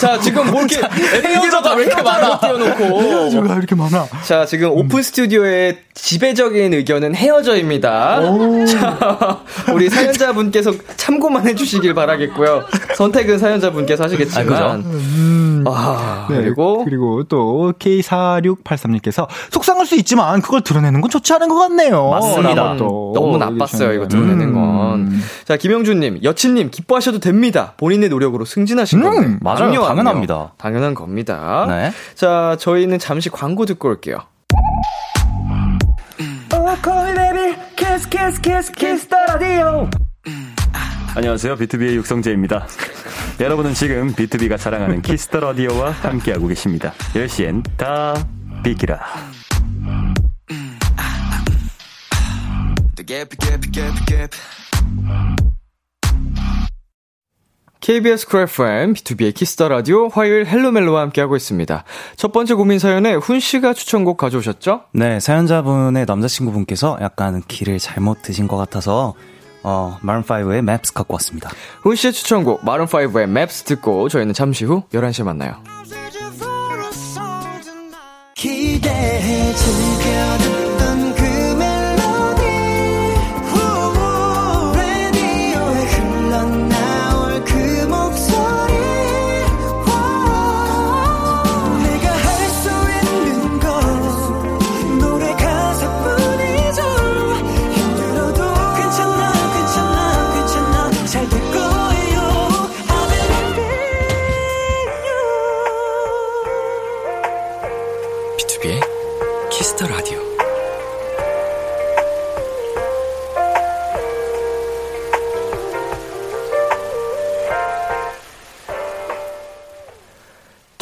자, 지금 뭐 이렇게 헤어져가 왜 이렇게 많아? 띄워놓고. 가 이렇게 많아. 자, 지금 오픈 스튜디오의 지배적인 의견은 헤어져입니다. 자, 우리 사연자분께서 참고만 해주시길 바라겠고요. 선택은 사연자분께서 하시겠지만. 아, 네, 그리고 그리고 또 K4683님께서 속상할 수 있지만 그걸 드러내는 건 좋지 않은 것 같네요. 맞습니다. 또 너무 나빴어. 봤어요. 이거 드러내는 건. 자, 김영준님, 여친님, 기뻐하셔도 됩니다. 본인의 노력으로 승진하신 건데. 음, 맞아요. 압류, 압류. 당연합니다. 당연한 겁니다. 네. 자, 저희는 잠시 광고 듣고 올게요. 안녕하세요. 비투비의 육성재입니다. 여러분은 지금 비투비가 자랑하는 키스 더 라디오와 함께하고 계십니다. 10시엔 다 비키라. KBS 쿨 FM, 비투비의 키스 더 라디오, 화요일 헬로멜로와 함께하고 있습니다. 첫 번째 고민 사연에 훈 씨가 추천곡 가져오셨죠? 네, 사연자분의 남자친구분께서 약간 길을 잘못 드신 것 같아서 어, 마룬5의 맵스 갖고 왔습니다. 훈 씨의 추천곡, 마룬5의 맵스 듣고 저희는 잠시 후 11시에 만나요. 기대해 즐겨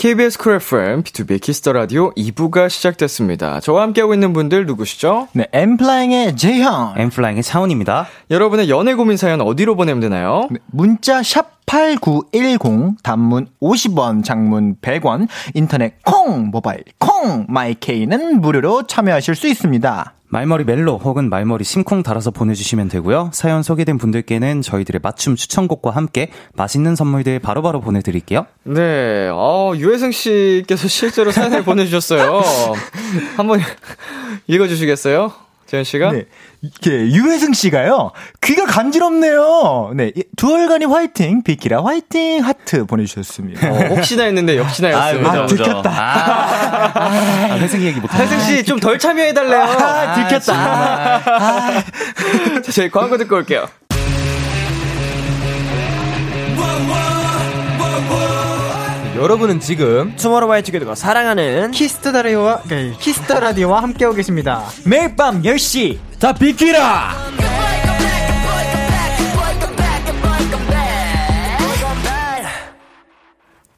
KBS 쿨 FM, 비투비의 키스 더 라디오 2부가 시작됐습니다. 저와 함께하고 있는 분들 누구시죠? 네, 엔플라잉의 재현. 엔플라잉의 차훈입니다. 여러분의 연애 고민 사연 어디로 보내면 되나요? 네, 문자 샵 8910 단문 50원, 장문 100원, 인터넷 콩, 모바일 콩, my K는 무료로 참여하실 수 있습니다. 말머리 멜로 혹은 말머리 심쿵 달아서 보내주시면 되고요. 사연 소개된 분들께는 저희들의 맞춤 추천곡과 함께 맛있는 선물들 바로바로 보내드릴게요. 네, 어, 유혜승 씨께서 실제로 사연을 보내주셨어요. 한번 읽어주시겠어요? 재현 씨가? 네. 이게 유혜승 씨가요. 귀가 간지럽네요. 네. 이- 두월간이 화이팅, 비키라 화이팅 하트 보내주셨습니다. 어, 혹시나 했는데 역시나였습니다. 아, 들켰다. 아, 아, 회생 얘기 못하네. 혜승 씨 좀 덜 참여해달래요. 아, 들켰다. 자, 저희 광고 듣고 올게요. 여러분은 지금 투모로우바이 투게더가 사랑하는 키스 더 라디오와 키스 더 라디오와 함께하고 계십니다. 매일 밤 10시 다 비키라.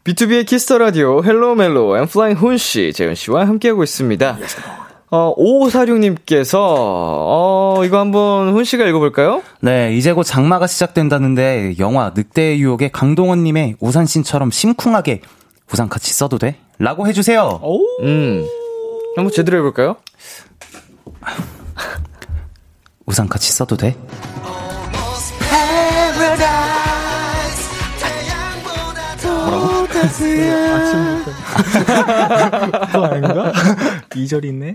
비투비의 키스 더 라디오 헬로 멜로 엔플라잉 훈 씨, 재현 씨와 함께하고 있습니다. 어, 5546님께서, 어, 이거 한번 훈 씨가 읽어볼까요? 네, 이제 곧 장마가 시작된다는데 영화 늑대의 유혹의 강동원님의 우산씬처럼 심쿵하게 우산 같이 써도 돼? 라고 해주세요. 음. 한번 제대로 해볼까요? 우산 같이 써도 돼? 그거 아닌가? 2절 있네.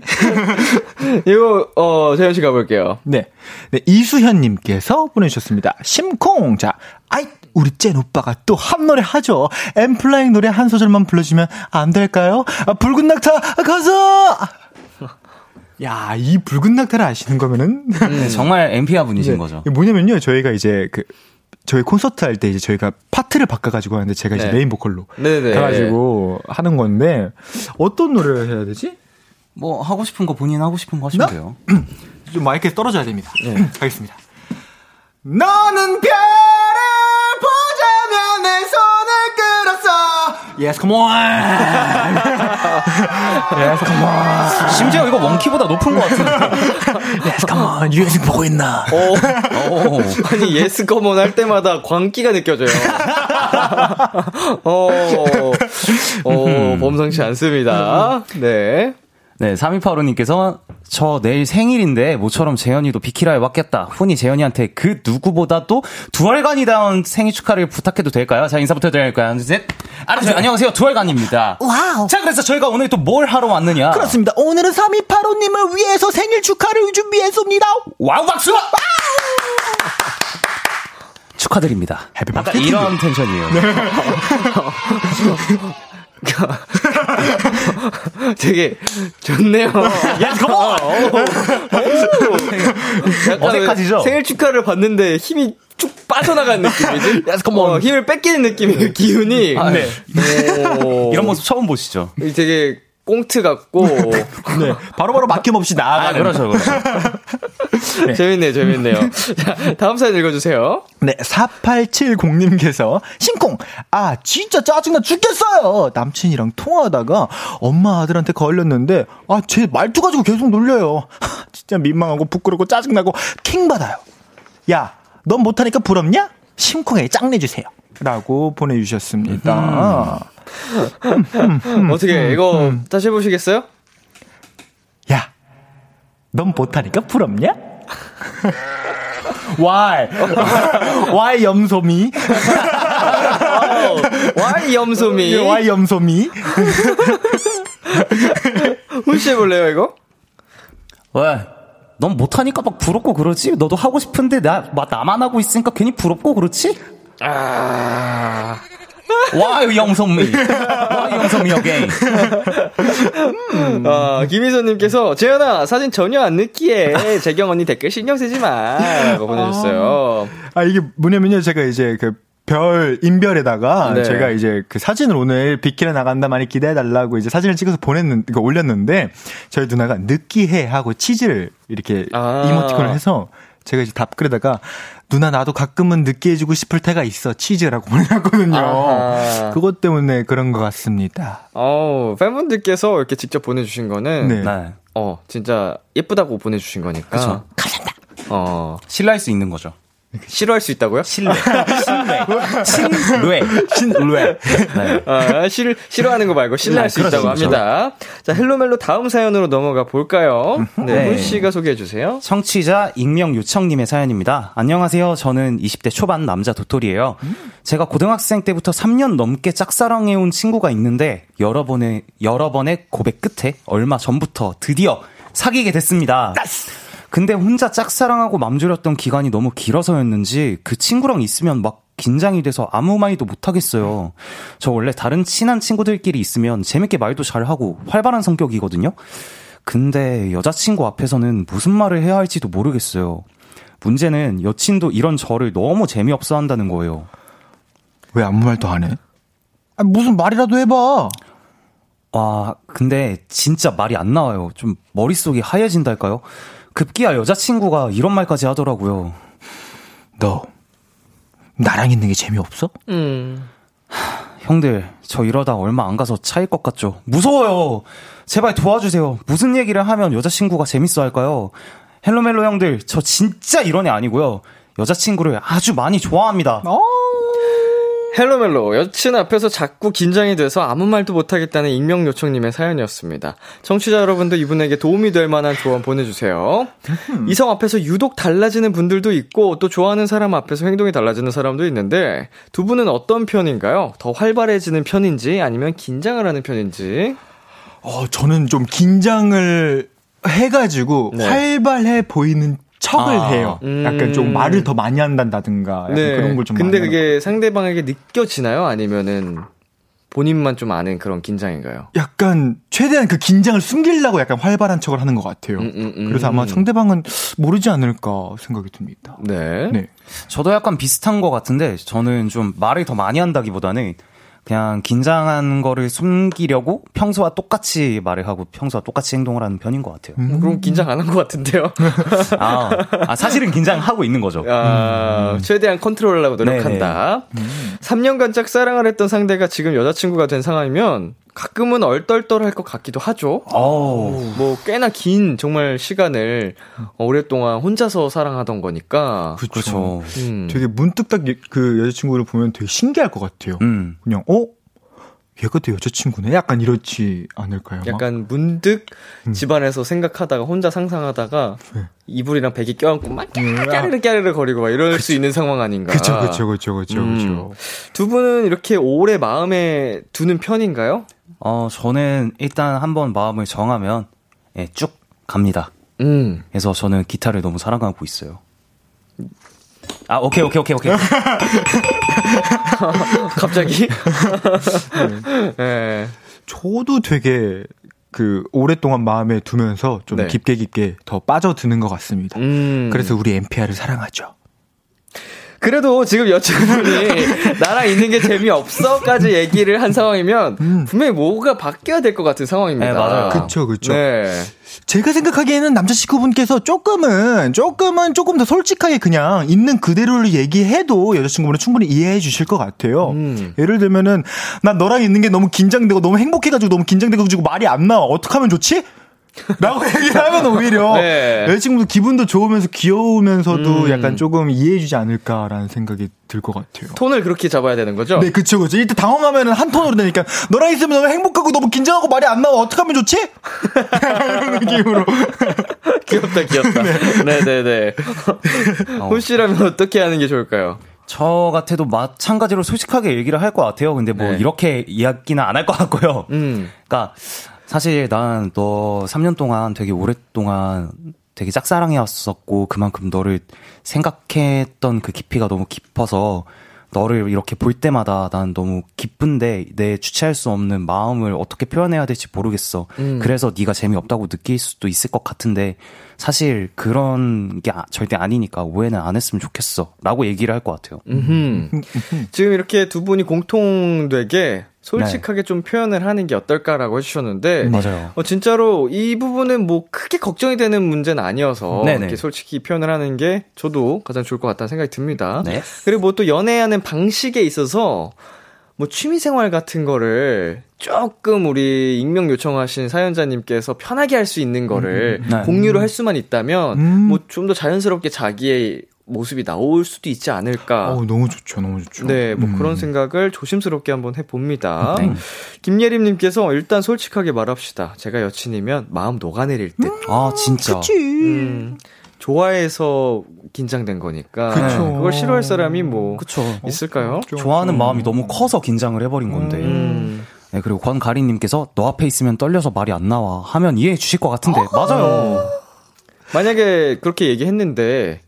이거, 어, 재현 씨 가볼게요. 네. 네, 이수현님께서 보내주셨습니다. 심콩! 자, 아이, 우리 재현 오빠가 또 한 노래 하죠. 엔플라잉 노래 한 소절만 불러주면 안 될까요? 아, 붉은 낙타, 가서! 야, 이 붉은 낙타를 아시는 거면은. 네, 정말 엔피아 분이신 네. 거죠. 뭐냐면요, 저희가 이제 그, 저희 콘서트 할 때 이제 저희가 파트를 바꿔가지고 하는데 제가 이제 네. 메인 보컬로. 네네. 가가지고 하는 건데, 어떤 노래를 해야 되지? 뭐 하고 싶은 거 본인 하고 싶은 거 하시면 나? 돼요. 좀 마이크에 떨어져야 됩니다. 네. 가겠습니다. 너는 별을 Yes, come on. yes, come on. 심지어 이거 원키보다 높은 것 같은데. Yes, come on. 유회승 보고 있나? 오. 아니, yes, come on 할 때마다 광기가 느껴져요. 어, 어, 범상치 않습니다. 네. 네, 3285님께서 저 내일 생일인데 모처럼 재현이도 비키라에 왔겠다. 훈이 재현이한테 그 누구보다도 두얼간이다운 생일 축하를 부탁해도 될까요? 자, 인사부터 드릴까요? 하나, 둘, 셋. 안녕하세요. 안녕하세요. 두얼간입니다. 와우. 자, 그래서 저희가 오늘 또 뭘 하러 왔느냐? 그렇습니다. 오늘은 3285님을 위해서 생일 축하를 준비했습니다. 와우 박수! 축하드립니다. Happy 아까 이런 텐션이에요. 되게 좋네요. Yes, come on! 약간 어색하시죠? 생일 축하를 받는데 힘이 쭉 빠져나가는 느낌이지? Yes, come on. 어, 힘을 뺏기는 느낌이에요, 기운이. 아, 네. 오. 이런 모습 처음 보시죠? 되게 꽁트 같고. 네. 바로바로 막힘없이 나아가는. 아, 그렇죠, 그렇죠. 재밌네요, 재밌네요. 자, 다음 사연 읽어주세요. 네, 4870님께서, 신콩! 아, 진짜 짜증나 죽겠어요! 남친이랑 통화하다가 엄마 아들한테 걸렸는데, 아, 제 말투 가지고 계속 놀려요. 진짜 민망하고 부끄럽고 짜증나고 킹받아요. 야, 넌 못하니까 부럽냐? 심쿵에게 짱내주세요. 라고 보내주셨습니다. 어떻게, 이거 다시 해보시겠어요? 야, 넌 못하니까 부럽냐? Why? Why 염소미? 와이 염소미. Why 염소미? 훈씨 해볼래요, 이거? 왜? 넌 못하니까 막 부럽고 그러지? 너도 하고 싶은데 나, 막 나만 하고 있으니까 괜히 부럽고 그렇지? 아. Why 영선미? Why 영선미 again? 아, 김희선님께서, 재현아, 사진 전혀 안 느끼해. 재경 언니 댓글 신경 쓰지 마. 라고 보내주셨어요. 아, 이게 뭐냐면요. 제가 이제 그 별, 인별에다가 네. 제가 이제 그 사진을 오늘 비키라 나간다 많이 기대해달라고 이제 사진을 찍어서 보냈는, 그 올렸는데 저희 누나가 느끼해 하고 치즈를 이렇게 아. 이모티콘을 해서 제가 이제 답글에다가 누나 나도 가끔은 느끼해주고 싶을 때가 있어 치즈라고 보내놨거든요. 아하. 그것 때문에 그런 것 같습니다. 어우, 팬분들께서 이렇게 직접 보내주신 거는, 네. 네. 어, 진짜 예쁘다고 보내주신 거니까. 그쵸. 어, 신뢰할 수 있는 거죠. 싫어할 수 있다고요? 신뢰. 신뢰. 신뢰. 신뢰. 네. 아, 싫, 싫어하는 거 말고 신뢰할 수 그렇죠, 있다고 그렇죠. 합니다. 자, 헬로멜로 다음 사연으로 넘어가 볼까요? 네, 네. 훈 씨가 소개해 주세요. 청취자 익명 요청님의 사연입니다. 안녕하세요. 저는 20대 초반 남자 도토리예요. 제가 고등학생 때부터 3년 넘게 짝사랑해온 친구가 있는데 여러 번의 여러 번의 고백 끝에 얼마 전부터 드디어 사귀게 됐습니다. 근데 혼자 짝사랑하고 맘졸였던 기간이 너무 길어서였는지 그 친구랑 있으면 막 긴장이 돼서 아무 말도 못 하겠어요. 저 원래 다른 친한 친구들끼리 있으면 재밌게 말도 잘하고 활발한 성격이거든요. 근데 여자친구 앞에서는 무슨 말을 해야 할지도 모르겠어요. 문제는 여친도 이런 저를 너무 재미없어 한다는 거예요. 왜 아무 말도 안 해? 아, 무슨 말이라도 해봐. 와, 근데 진짜 말이 안 나와요. 좀 머릿속이 하얘진달까요? 급기야 여자친구가 이런 말까지 하더라고요. 너, 나랑 있는 게 재미없어? 음. 형들, 저 이러다 얼마 안 가서 차일 것 같죠? 무서워요! 제발 도와주세요. 무슨 얘기를 하면 여자친구가 재밌어 할까요? 헬로멜로 형들, 저 진짜 이런 애 아니고요. 여자친구를 아주 많이 좋아합니다. 헬로멜로 여친 앞에서 자꾸 긴장이 돼서 아무 말도 못하겠다는 익명 요청님의 사연이었습니다. 청취자 여러분도 이분에게 도움이 될 만한 조언 보내주세요. 이성 앞에서 유독 달라지는 분들도 있고 또 좋아하는 사람 앞에서 행동이 달라지는 사람도 있는데 두 분은 어떤 편인가요? 더 활발해지는 편인지 아니면 긴장을 하는 편인지? 어, 저는 좀 긴장을 해가지고 네. 활발해 보이는 척을 아, 해요. 약간 좀 음. 말을 더 많이 한다든가 약간 그런 걸 좀 근데 그게 상대방에게 느껴지나요? 아니면은 본인만 좀 아는 그런 긴장인가요? 약간 최대한 그 긴장을 숨기려고 약간 활발한 척을 하는 것 같아요. 음, 음, 음. 그래서 아마 상대방은 모르지 않을까 생각이 듭니다. 네. 네. 저도 약간 비슷한 것 같은데, 저는 좀 말을 더 많이 한다기보다는 그냥 긴장한 거를 숨기려고 평소와 똑같이 말을 하고 평소와 똑같이 행동을 하는 편인 것 같아요. 음, 그럼 긴장 안 한 것 같은데요? 아, 아, 사실은 긴장하고 있는 거죠. 아, 최대한 컨트롤하려고 노력한다. 3년간 짝사랑을 했던 상대가 지금 여자친구가 된 상황이면 가끔은 얼떨떨할 것 같기도 하죠. 어우. 뭐 꽤나 긴 정말 시간을 오랫동안 혼자서 사랑하던 거니까. 그렇죠. 음. 되게 문득 딱 그 여자친구를 보면 되게 신기할 것 같아요. 음. 그냥 어? 얘가 내 여자친구네? 약간 이렇지 않을까요? 막? 약간 문득 집안에서 생각하다가 혼자 상상하다가 네. 이불이랑 베개 껴안고 막 까르르 까르르 거리고 막 이럴 수 있는 상황 아닌가. 그쵸, 그쵸, 그쵸, 그쵸, 음. 그쵸. 두 분은 이렇게 오래 마음에 두는 편인가요? 어, 저는 일단 한번 마음을 정하면, 예, 쭉 갑니다. 음. 그래서 저는 기타를 너무 사랑하고 있어요. 아, 오케이, 오케이, 오케이, 오케이. 갑자기? 네. 저도 되게 그 오랫동안 마음에 두면서 좀 네. 깊게 깊게 더 빠져드는 것 같습니다. 음. 그래서 우리 MPR을 사랑하죠. 그래도 지금 여친분이 나랑 있는 게 재미없어까지 얘기를 한 상황이면 분명히 뭐가 바뀌어야 될 것 같은 상황입니다. 네, 맞아요. 그쵸, 그쵸. 네. 제가 생각하기에는 남자 친구분께서 조금은 조금은 조금 더 솔직하게 그냥 있는 그대로를 얘기해도 여자친구분은 충분히 이해해 주실 것 같아요. 음. 예를 들면은 난 너랑 있는 게 너무 긴장되고 너무 행복해가지고 너무 긴장돼가지고 말이 안 나와. 어떻게 하면 좋지? 라고 얘기를 하면 오히려 네. 여자친구도 기분도 좋으면서 귀여우면서도 음. 약간 조금 이해해주지 않을까라는 생각이 들 것 같아요. 톤을 그렇게 잡아야 되는 거죠? 네, 그쵸, 그쵸. 이때 당황하면은 한 톤으로 되니까, 너랑 있으면 너무 행복하고 너무 긴장하고 말이 안 나와. 어떡하면 좋지? 이런 느낌으로. 귀엽다, 귀엽다. 네 네 네. 혼 씨라면 어떻게 하는 게 좋을까요? 저 같아도 마찬가지로 솔직하게 얘기를 할 것 같아요. 근데 뭐 네. 이렇게 이야기는 안 할 것 같고요. 음. 그러니까 사실 난 너 3년 동안 되게 오랫동안 되게 짝사랑이었었고 그만큼 너를 생각했던 그 깊이가 너무 깊어서 너를 이렇게 볼 때마다 난 너무 기쁜데 내 주체할 수 없는 마음을 어떻게 표현해야 될지 모르겠어. 음. 그래서 네가 재미없다고 느낄 수도 있을 것 같은데 사실 그런 게 아- 절대 아니니까 오해는 안 했으면 좋겠어. 라고 얘기를 할 것 같아요. 음흠. 지금 이렇게 두 분이 공통되게 솔직하게 좀 표현을 하는 게 어떨까라고 해주셨는데 맞아요. 어, 진짜로 이 부분은 뭐 크게 걱정이 되는 문제는 아니어서 네네. 이렇게 솔직히 표현을 하는 게 저도 가장 좋을 것 같다는 생각이 듭니다. 네. 그리고 뭐 또 연애하는 방식에 있어서 뭐 취미생활 같은 거를 조금 우리 익명 요청하신 사연자님께서 편하게 할 수 있는 거를 음, 네. 공유를 할 수만 있다면 음. 뭐좀 더 자연스럽게 자기의 모습이 나올 수도 있지 않을까. 어 너무 좋죠, 너무 좋죠. 네, 뭐 음. 그런 생각을 조심스럽게 한번 해봅니다. 네. 김예림님께서 일단 솔직하게 말합시다. 제가 여친이면 마음 녹아내릴 듯. 아, 진짜. 음, 좋아해서 긴장된 거니까. 그쵸. 그걸 싫어할 사람이 뭐 그쵸. 있을까요? 좀- 좋아하는 좀- 마음이 너무 커서 긴장을 해버린 건데. 음, 네, 그리고 권가리님께서 너 앞에 있으면 떨려서 말이 안 나와 하면 이해해 주실 것 같은데. 맞아요. 만약에 그렇게 얘기했는데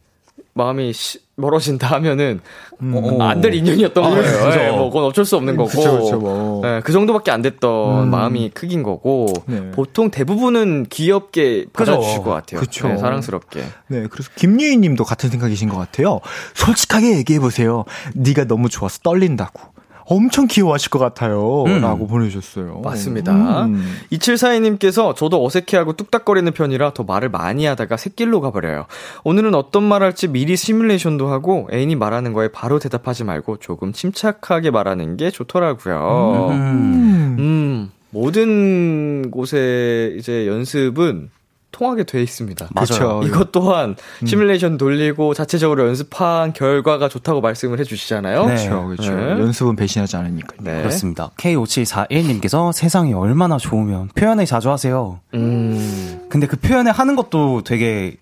마음이 시- 멀어진다 하면은 어, 안될 인연이었던 아, 거예요. 그죠. 네, 뭐 그건 어쩔 수 없는 거고. 그쵸, 그쵸, 뭐. 네, 그 정도밖에 안 됐던 음. 마음이 크긴 거고 네. 보통 대부분은 귀엽게. 받아주실 것 같아요. 그쵸. 네, 사랑스럽게. 네, 그래서 김유희 님도 같은 생각이신 것 같아요. 솔직하게 얘기해 보세요. 네가 너무 좋아서 떨린다고. 엄청 귀여워하실 것 같아요. 음. 라고 보내주셨어요. 맞습니다. 음. 2742님께서 저도 어색해하고 뚝딱거리는 편이라 더 말을 많이 하다가 새길로 가버려요. 오늘은 어떤 말 할지 미리 시뮬레이션도 하고 애인이 말하는 거에 바로 대답하지 말고 조금 침착하게 말하는 게 좋더라고요. 음. 음, 모든 곳에 이제 연습은 통하게 돼 있습니다. 맞아요. 이것 또한 음. 시뮬레이션 돌리고 자체적으로 연습한 결과가 좋다고 말씀을 해주시잖아요. 네. 그렇죠, 그렇죠. 네. 연습은 배신하지 않으니까요. 네. 그렇습니다. K5741님께서 세상이 얼마나 좋으면 표현을 자주 하세요. 음, 근데 그 표현을 하는 것도 되게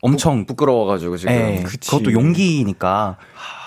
엄청 부끄러워가지고 지금 예, 그치. 그것도 용기니까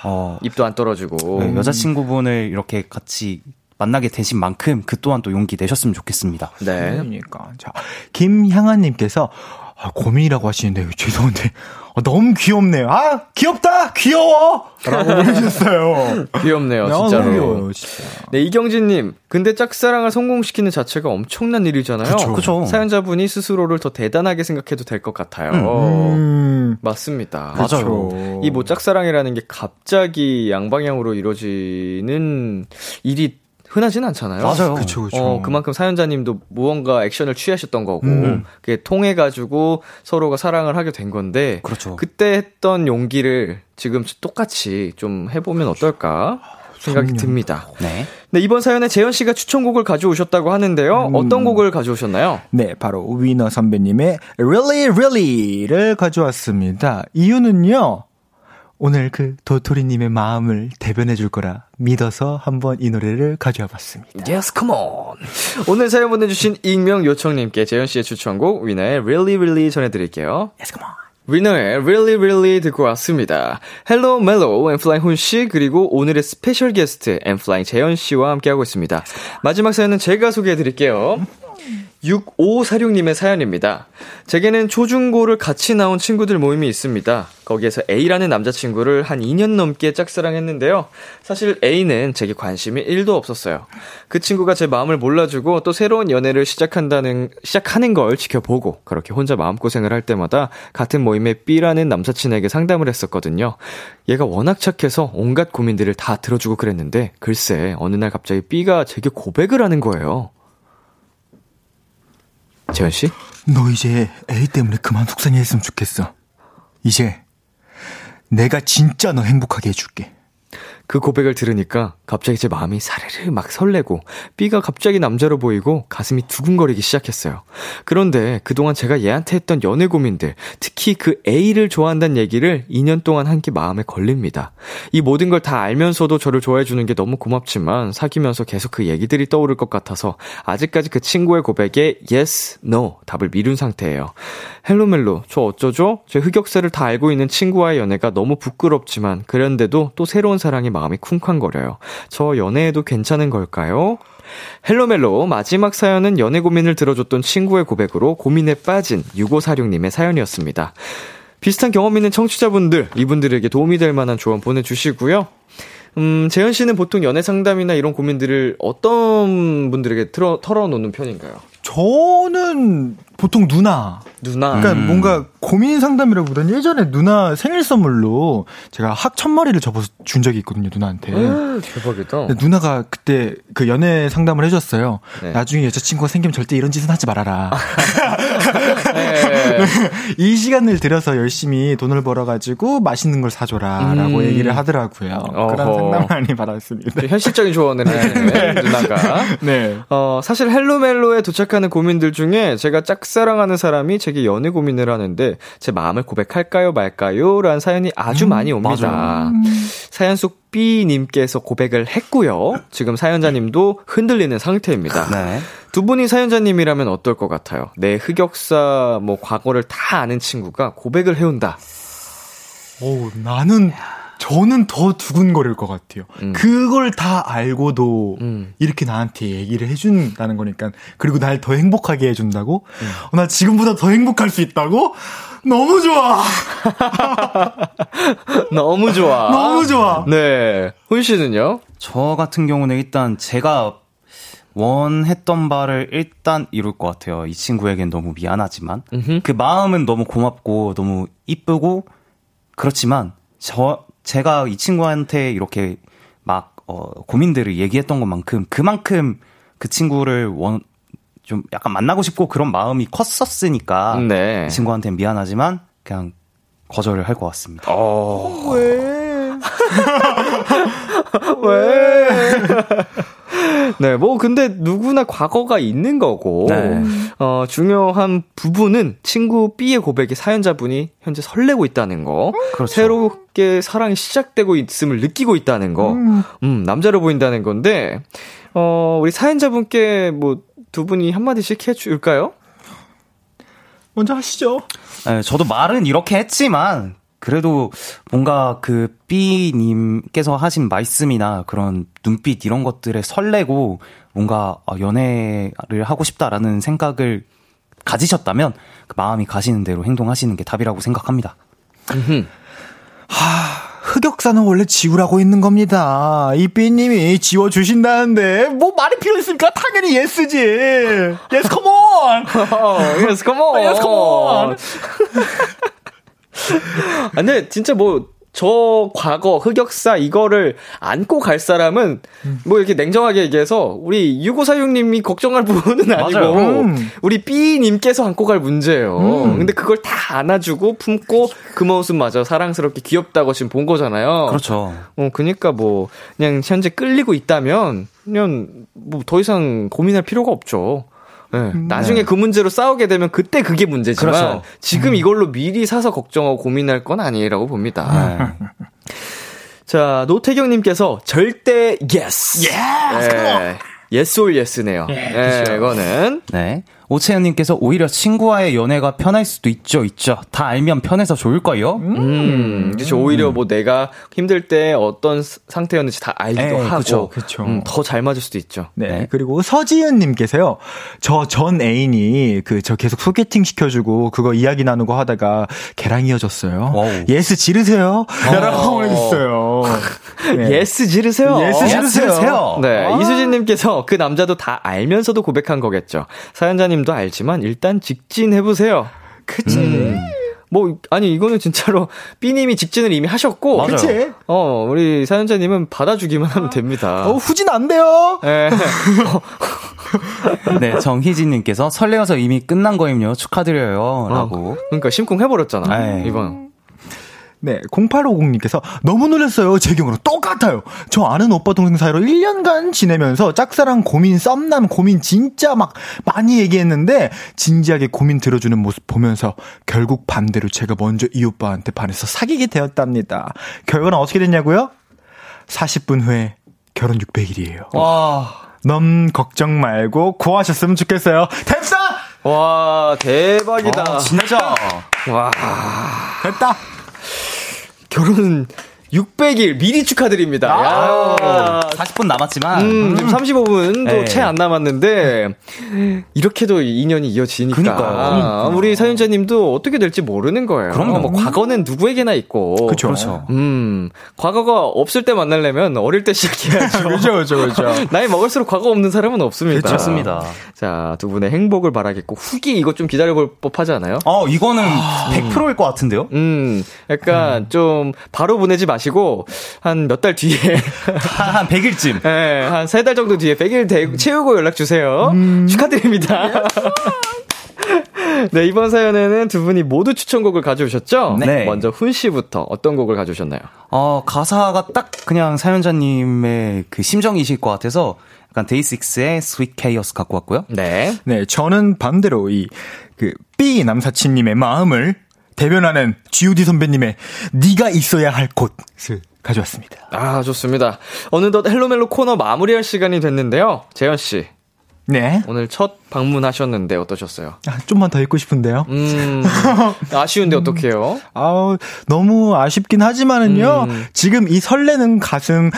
어, 입도 안 떨어지고. 네, 여자친구분을 이렇게 같이 만나게 되신 만큼 그 또한 또 용기 내셨으면 좋겠습니다. 네. 그러니까. 자, 김향아님께서 아, 고민이라고 하시는데 죄송한데 아, 너무 귀엽네요. 아 귀엽다 귀여워 라고 보내주셨어요. 귀엽네요, 진짜로. 귀여워요, 진짜. 네, 이경진님. 근데 짝사랑을 성공시키는 자체가 엄청난 일이잖아요. 그쵸. 그쵸. 사연자분이 스스로를 더 대단하게 생각해도 될 것 같아요. 음, 맞습니다. 맞아요. 그쵸. 이뭐 짝사랑이라는 게 갑자기 양방향으로 이루어지는 일이 흔하진 않잖아요. 맞아요. 그쵸, 그쵸. 어, 그만큼 사연자님도 무언가 액션을 취하셨던 거고, 음. 그게 통해 가지고 서로가 사랑을 하게 된 건데, 그렇죠. 그때 했던 용기를 지금 똑같이 좀 해보면 어떨까 생각이. 듭니다. 네. 네, 이번 사연에 재현 씨가 추천곡을 가져오셨다고 하는데요. 음. 어떤 곡을 가져오셨나요? 네, 바로 위너 선배님의 Really Really를 가져왔습니다. 이유는요. 오늘 그 도토리님의 마음을 대변해 줄 거라 믿어서 한번 이 노래를 가져와 봤습니다. Yes, come on. 오늘 사연 보내주신 익명 요청님께 재현 씨의 추천곡 위너의 Really Really 전해드릴게요. Yes, come on. 위너의 Really Really 듣고 왔습니다. 헬로 멜로 엔플라잉 훈 씨, 그리고 오늘의 스페셜 게스트 엔플라잉 재현 씨와 함께하고 있습니다. 마지막 사연은 제가 소개해드릴게요. 6546님의 사연입니다. 제게는 초중고를 같이 나온 친구들 모임이 있습니다. 거기에서 A라는 남자친구를 한 2년 넘게 짝사랑했는데요. 사실 A는 제게 관심이 1도 없었어요. 그 친구가 제 마음을 몰라주고 또 새로운 연애를 시작한다는, 시작하는 걸 지켜보고 그렇게 혼자 마음고생을 할 때마다 같은 모임에 B라는 남사친에게 상담을 했었거든요. 얘가 워낙 착해서 온갖 고민들을 다 들어주고 그랬는데 글쎄 어느 날 갑자기 B가 제게 고백을 하는 거예요. 재현 씨? 너 이제 A 때문에 그만 속상해했으면 좋겠어. 이제 내가 진짜 너 행복하게 해줄게. 그 고백을 들으니까 갑자기 제 마음이 사르르 막 설레고 B가 갑자기 남자로 보이고 가슴이 두근거리기 시작했어요. 그런데 그동안 제가 얘한테 했던 연애 고민들, 특히 그 A를 좋아한다는 얘기를 2년 동안 한 게 마음에 걸립니다. 이 모든 걸 다 알면서도 저를 좋아해 주는 게 너무 고맙지만 사귀면서 계속 그 얘기들이 떠오를 것 같아서 아직까지 그 친구의 고백에 yes, no 답을 미룬 상태예요. 헬로멜로, 저 어쩌죠? 제 흑역사를 다 알고 있는 친구와의 연애가 너무 부끄럽지만 그런데도 또 새로운 사랑이 마음이 쿵쾅거려요. 저 연애해도 괜찮은 걸까요? 헬로멜로 마지막 사연은 연애 고민을 들어줬던 친구의 고백으로 고민에 빠진 6546님의 사연이었습니다. 비슷한 경험 있는 청취자분들, 이분들에게 도움이 될 만한 조언 보내주시고요. 음, 재현 씨는 보통 연애 상담이나 이런 고민들을 어떤 분들에게 틀어, 털어놓는 편인가요? 저는 보통 누나. 누나. 그러니까 뭔가 고민 상담이라기보다는 예전에 누나 생일 선물로 제가 학 천마리를 접어서 준 적이 있거든요, 누나한테. 대박이다. 근데 누나가 그때 그 연애 상담을 해줬어요. 네. 나중에 여자친구가 생기면 절대 이런 짓은 하지 말아라. 네. 이 시간을 들여서 열심히 돈을 벌어가지고 맛있는 걸 사줘라라고 음. 얘기를 하더라고요. 그런 어허. 상담을 많이 받았습니다. 현실적인 조언을 해주는 누나가. 네. 어, 사실 헬로멜로에 도착하는 고민들 중에 제가 짝 사랑하는 사람이 제게 연애 고민을 하는데 제 마음을 고백할까요 말까요? 라는 사연이 아주 많이 옵니다. 사연 속 B님께서 고백을 했고요. 지금 사연자님도 흔들리는 상태입니다. 네. 두 분이 사연자님이라면 어떨 것 같아요? 내 흑역사, 뭐, 과거를 다 아는 친구가 고백을 해온다. 오, 나는 저는 더 두근거릴 것 같아요. 음. 그걸 다 알고도 음. 이렇게 나한테 얘기를 해준다는 거니까 그리고 날 더 행복하게 해준다고? 음. 어, 나 지금보다 더 행복할 수 있다고? 너무 좋아. 너무 좋아. 너무 좋아. 네. 훈 씨는요? 저 같은 경우는 일단 제가 원했던 바를 일단 이룰 것 같아요. 이 친구에겐 너무 미안하지만 음흠. 그 마음은 너무 고맙고 너무 이쁘고 그렇지만 저 제가 이 친구한테 이렇게 막 어, 고민들을 얘기했던 것만큼 그만큼 그 친구를 원 좀 약간 만나고 싶고 그런 마음이 컸었으니까 네. 이 친구한테는 미안하지만 그냥 거절을 할 것 같습니다. 어. 왜? 네, 뭐, 근데 누구나 과거가 있는 거고, 네. 어, 중요한 부분은 친구 B의 고백에 사연자분이 현재 설레고 있다는 거, 그렇죠. 새롭게 사랑이 시작되고 있음을 느끼고 있다는 거, 음, 남자로 보인다는 건데, 어, 우리 사연자분께 뭐, 두 분이 한마디씩 해줄까요? 먼저 하시죠. 네, 저도 말은 이렇게 했지만 그래도 뭔가 그 B님께서 하신 말씀이나 그런 눈빛 이런 것들에 설레고 뭔가 아, 연애를 하고 싶다라는 생각을 가지셨다면 그 마음이 가시는 대로 행동하시는 게 답이라고 생각합니다. 흑역사는 원래 지우라고 있는 겁니다. 이 B님이 지워주신다는데, 뭐 말이 필요 있습니까? 당연히 yes지. Yes, come on! 어, yes, come on. Yes, come on. 아, 근데 진짜 뭐, 저 과거 흑역사 이거를 안고 갈 사람은 뭐 이렇게 냉정하게 얘기해서 우리 6546님이 걱정할 부분은 아니고. 음. 우리 B님께서 안고 갈 문제예요. 음. 근데 그걸 다 안아주고 품고 그 모습 마저 사랑스럽게 귀엽다고 지금 본 거잖아요. 그렇죠. 어, 그니까 뭐, 그냥 현재 끌리고 있다면, 그냥 뭐 더 이상 고민할 필요가 없죠. 네. 나중에 그 문제로 싸우게 되면 그때 그게 문제지만, 그렇죠. 지금 이걸로 미리 사서 걱정하고 고민할 건 아니라고 봅니다. 네. 자, 노태경님께서 절대 yes. Yes, on. yes or yes네요. 네, 이거는. 네. 오채연님께서 오히려 친구와의 연애가 편할 수도 있죠, 있죠. 다 알면 편해서 좋을걸요? 음, 그렇죠. 오히려 뭐 내가 힘들 때 어떤 스- 상태였는지 다 알기도 에, 하고. 그쵸, 그쵸. 음, 더잘 맞을 수도 있죠. 네. 네. 그리고 서지은님께서요, 저 전 애인이 그 저 계속 소개팅 시켜주고 그거 이야기 나누고 하다가 걔랑 이어졌어요. 와우. Yes 지르세요. 라고 했어요. 네. Yes 지르세요. Yes 지르세요. 네, 아. 이수진님께서 그 남자도 다 알면서도 고백한 거겠죠. 사연자님 도 알지만 일단 직진해보세요. 그치. 뭐, 아니, 이거는 진짜로 B님이 직진을 이미 하셨고. 맞아요. 그치? 어, 우리 사연자님은 받아주기만 하면 됩니다. 어, 후진 안 돼요. 예. 네, 정희진님께서 설레어서 이미 끝난 거임요. 축하드려요. 라고. 그러니까 심쿵 해버렸잖아. 에이. 이번. 네, 0850님께서 너무 놀랐어요. 제 경우랑 똑같아요. 저 아는 오빠 동생 사이로 1년간 지내면서 짝사랑 고민, 썸남 고민 진짜 막 많이 얘기했는데 진지하게 고민 들어주는 모습 보면서 결국 반대로 제가 먼저 이 오빠한테 반해서 사귀게 되었답니다. 결과는 어떻게 됐냐고요? 40분 후에 결혼 600일이에요. 와. 너무 걱정 말고 구하셨으면 좋겠어요. 됐다! 와, 대박이다. 아, 진짜. 와. 됐다! 결혼 600일 미리 축하드립니다. 야. 40분 남았지만. 음, 지금 35분도 네. 채안 남았는데 이렇게도 인연이 이어지니까 그니까요. 우리 사연자님도 어떻게 될지 모르는 거예요. 그럼요. 뭐 과거는 누구에게나 있고. 그쵸. 그렇죠. 음, 과거가 없을 때 만나려면 어릴 때 시작해야죠. 그죠, 그죠, 그죠. 나이 먹을수록 과거 없는 사람은 없습니다. 좋습니다. 자, 두 분의 행복을 바라겠고 후기 이거 좀 기다려볼 법하지 않아요? 어, 이거는 100%일 것 같은데요? 음, 약간 좀 바로 보내지 마시 고 한 몇 달 뒤에 한, 한 100일쯤. 네, 한 세 달 정도 뒤에 100일 대, 채우고 연락 주세요. 축하드립니다. 네, 이번 사연에는 두 분이 모두 추천곡을 가져오셨죠? 네. 먼저 훈 씨부터 어떤 곡을 가져오셨나요? 어, 가사가 딱 그냥 사연자님의 그 심정이실 것 같아서 약간 데이식스의 Sweet Chaos 갖고 왔고요. 네. 네, 저는 반대로 이, 그, B 남사친님의 마음을 대변하는 G.O.D 선배님의 네가 있어야 할 곳을 가져왔습니다. 아, 좋습니다. 어느덧 헬로멜로 코너 마무리할 시간이 됐는데요. 재현 씨, 네. 오늘 첫 방문하셨는데 어떠셨어요? 아, 좀만 더 읽고 싶은데요. 음, 아쉬운데 어떡해요? 아우, 너무 아쉽긴 하지만은요, 음. 지금 이 설레는 가슴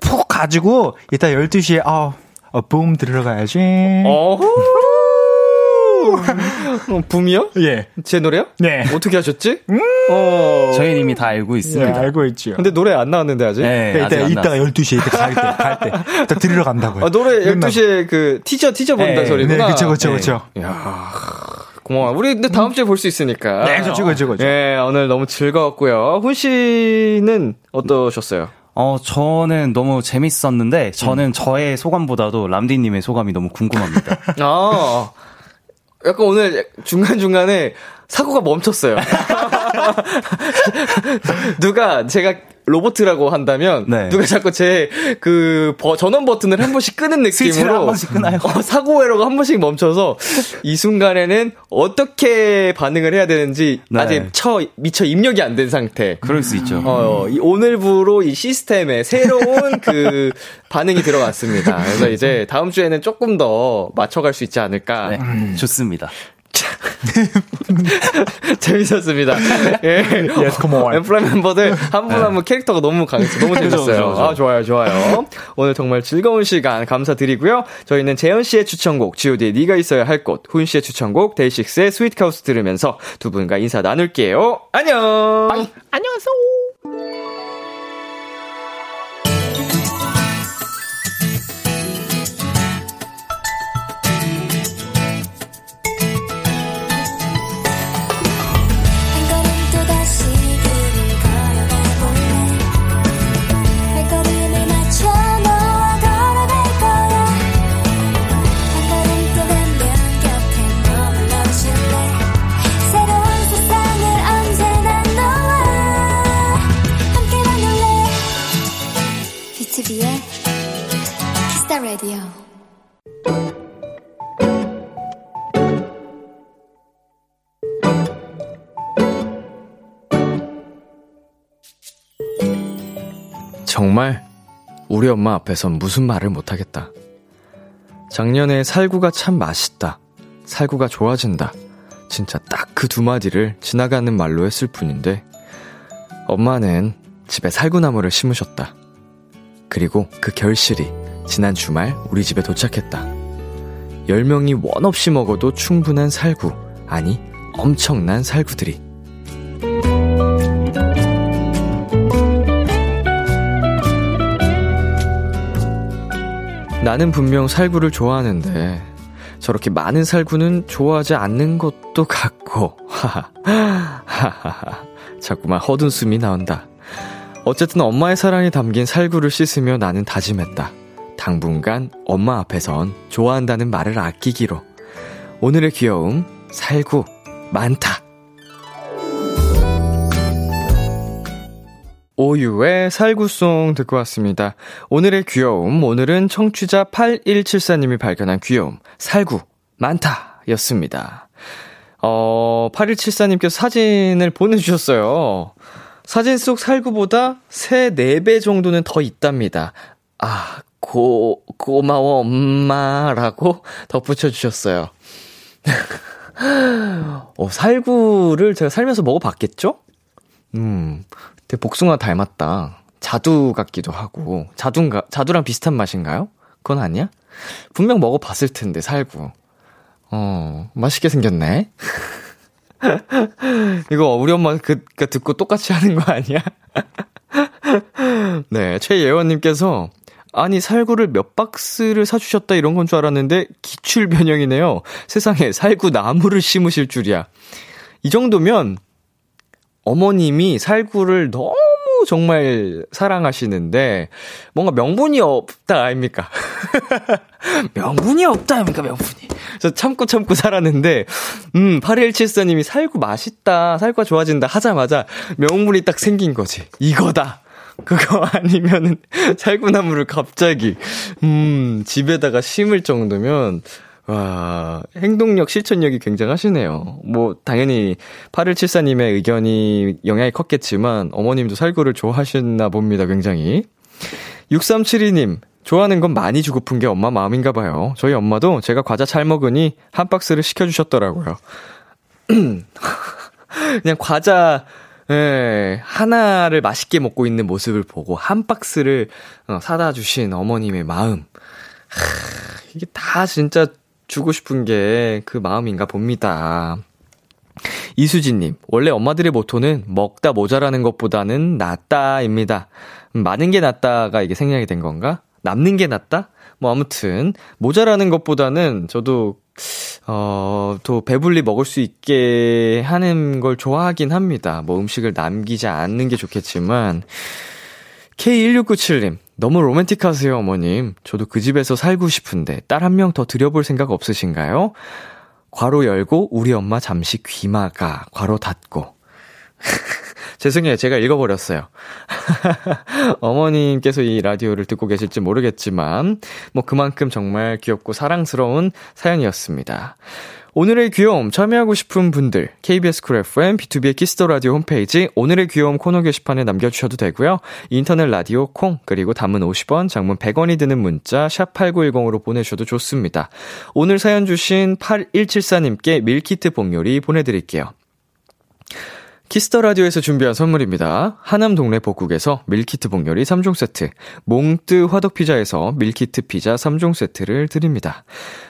푹 가지고, 이따 12시에, 아, 어, 붐 들어가야지. 어후! 어, 붐이요? 예. 제 노래요? 네. 어떻게 하셨지? 어. 저희는 이미 다 알고 예, 있습니다. 알고 있죠. 근데 노래 안 나왔는데 아직? 네, 네, 이따, 나왔어요. 12시에 이렇게 갈 때, 갈 때. 이따 들으러 간다고요. 아, 노래 끝나고. 12시에 그 티저 티저 본다 네, 소리구나. 네, 그쵸, 그쵸, 네. 그쵸. 야 고마워. 우리 근데 다음 주에 볼 수 있으니까. 네, 그쵸, 그쵸, 그쵸. 예, 오늘 너무 즐거웠고요. 훈 씨는 어떠셨어요? 어, 저는 너무 재밌었는데, 저는 저의 소감보다도 람디님의 소감이 너무 궁금합니다. 아, 약간 오늘 중간중간에 사고가 멈췄어요. 누가 제가 로보트라고 한다면 네. 누가 자꾸 제 그 전원 버튼을 한 번씩 끄는 느낌으로 한 번씩 끄나요? 어, 사고 회로가 한 번씩 멈춰서 이 순간에는 어떻게 반응을 해야 되는지 네. 아직 처 미처 입력이 안 된 상태. 그럴 수 있죠. 어, 이 오늘부로 이 시스템에 새로운 그 반응이 들어갔습니다. 그래서 이제 다음 주에는 조금 더 맞춰갈 수 있지 않을까. 네, 좋습니다. 재밌었습니다. 예. Yes, come on. 엔플라잉 멤버들 한 분 한분 캐릭터가 너무 강했어. 너무 재밌었어요. 아, 좋아요, 좋아요. 오늘 정말 즐거운 시간 감사드리고요. 저희는 재현 씨의 추천곡, GOD의 네가 있어야 할 곳, 훈 씨의 추천곡, 데이식스의 Sweet Chaos 들으면서 두 분과 인사 나눌게요. 안녕! 한 정말 우리 엄마 앞에선 무슨 말을 못하겠다. 작년에 살구가 참 맛있다. 살구가 좋아진다. 진짜 딱 그 두 마디를 지나가는 말로 했을 뿐인데, 엄마는 집에 살구나무를 심으셨다. 그리고 그 결실이 지난 주말 우리 집에 도착했다. 10명이 원 없이 먹어도 충분한 살구, 아니, 엄청난 살구들이. 나는 분명 살구를 좋아하는데, 저렇게 많은 살구는 좋아하지 않는 것도 같고, 하하하하. 자꾸만 허든 숨이 나온다. 어쨌든 엄마의 사랑이 담긴 살구를 씻으며 나는 다짐했다. 당분간 엄마 앞에선 좋아한다는 말을 아끼기로. 오늘의 귀여움, 살구, 많다. 오유의 살구송 듣고 왔습니다. 오늘의 귀여움, 오늘은 청취자 8174님이 발견한 귀여움, 살구, 많다, 였습니다. 어, 8174님께서 사진을 보내주셨어요. 사진 속 살구보다 3, 4배 정도는 더 있답니다. 아, 고, 고마워, 엄마 라고 덧붙여 주셨어요. 어, 살구를 제가 살면서 먹어봤겠죠? 음, 되게 복숭아 닮았다. 자두 같기도 하고. 자두인가, 자두랑 비슷한 맛인가요? 그건 아니야? 분명 먹어봤을 텐데, 살구. 어, 맛있게 생겼네. 이거 우리 엄마 그, 그 듣고 똑같이 하는 거 아니야? 네, 최예원님께서 아니 살구를 몇 박스를 사주셨다 이런 건 줄 알았는데 기출 변형이네요. 세상에 살구 나무를 심으실 줄이야. 이 정도면 어머님이 살구를 너무 정말 사랑하시는데 뭔가 명분이 없다 아닙니까? 명분이 없다 아닙니까 명분이. 저 참고 참고 살았는데 음 8174님이 살구 맛있다 살구가 좋아진다 하자마자 명분이 딱 생긴 거지. 이거다. 그거 아니면은 살구나무를 갑자기 음 집에다가 심을 정도면 와, 행동력, 실천력이 굉장하시네요. 뭐, 당연히, 8174님의 의견이 영향이 컸겠지만, 어머님도 살구를 좋아하셨나 봅니다, 굉장히. 6372님, 좋아하는 건 많이 주고픈 게 엄마 마음인가 봐요. 저희 엄마도 제가 과자 잘 먹으니 한 박스를 시켜주셨더라고요. 그냥 과자, 예, 하나를 맛있게 먹고 있는 모습을 보고 한 박스를 어, 사다 주신 어머님의 마음. 하, 이게 다 진짜 주고 싶은 게 그 마음인가 봅니다. 이수진님, 원래 엄마들의 모토는 먹다 모자라는 것보다는 낫다입니다. 많은 게 낫다가 이게 생략이 된 건가? 남는 게 낫다? 뭐 아무튼, 모자라는 것보다는 저도, 어, 또 배불리 먹을 수 있게 하는 걸 좋아하긴 합니다. 뭐 음식을 남기지 않는 게 좋겠지만, K1697님, 너무 로맨틱하세요, 어머님. 저도 그 집에서 살고 싶은데 딸 한 명 더 들여볼 생각 없으신가요? 괄호 열고 우리 엄마 잠시 귀 막아 괄호 닫고. 죄송해요. 제가 읽어버렸어요. 어머님께서 이 라디오를 듣고 계실지 모르겠지만, 뭐 그만큼 정말 귀엽고 사랑스러운 사연이었습니다. 오늘의 귀여움 참여하고 싶은 분들 KBS 쿨 FM 비투비의 키스 더 라디오 홈페이지 오늘의 귀여움 코너 게시판에 남겨주셔도 되고요. 인터넷 라디오 콩 그리고 단문 50원, 장문 100원이 드는 문자 샵 #8910으로 보내셔도 좋습니다. 오늘 사연 주신 8174님께 밀키트 복요리 보내드릴게요. 키스 더 라디오에서 준비한 선물입니다. 하남 동네 복국에서 밀키트 복요리 3종 세트, 몽뜨 화덕 피자에서 밀키트 피자 3종 세트를 드립니다.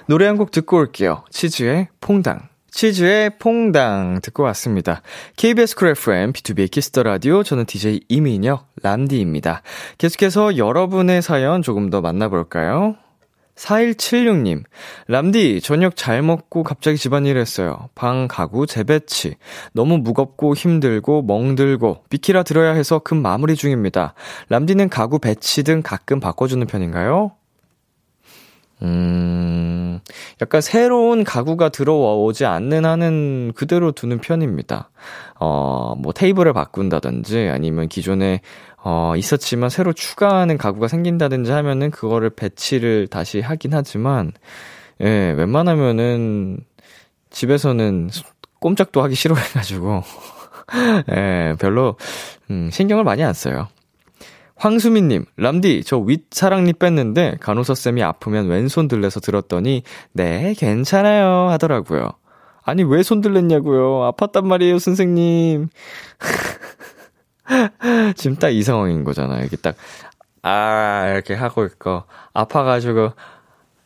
노래 한 곡 듣고 올게요. 치즈의 퐁당. 치즈의 퐁당 듣고 왔습니다. KBS 쿨 FM, 비투비의 키스 더 라디오, 저는 DJ 이민혁, 람디입니다. 계속해서 여러분의 사연 조금 더 만나볼까요? 4176님, 람디, 저녁 잘 먹고 갑자기 집안일 했어요. 방, 가구, 재배치. 너무 무겁고 힘들고 멍들고 비키라 들어야 해서 급 마무리 중입니다. 람디는 가구 배치 등 가끔 바꿔주는 편인가요? 음, 약간 새로운 가구가 들어오지 않는 한은 그대로 두는 편입니다. 어, 뭐 테이블을 바꾼다든지 아니면 기존에 어, 있었지만 새로 추가하는 가구가 생긴다든지 하면은 그거를 배치를 다시 하긴 하지만, 예, 웬만하면은 집에서는 꼼짝도 하기 싫어해가지고, 예, 별로, 음, 신경을 많이 안 써요. 황수민님, 람디, 저 윗사랑니 뺐는데 간호사쌤이 아프면 왼손 들려서 들었더니, 네, 괜찮아요. 하더라고요. 아니, 왜 손 들렸냐고요. 아팠단 말이에요, 선생님. 지금 딱 이 상황인 거잖아요. 이게 딱, 아, 이렇게 하고 있고, 아파가지고,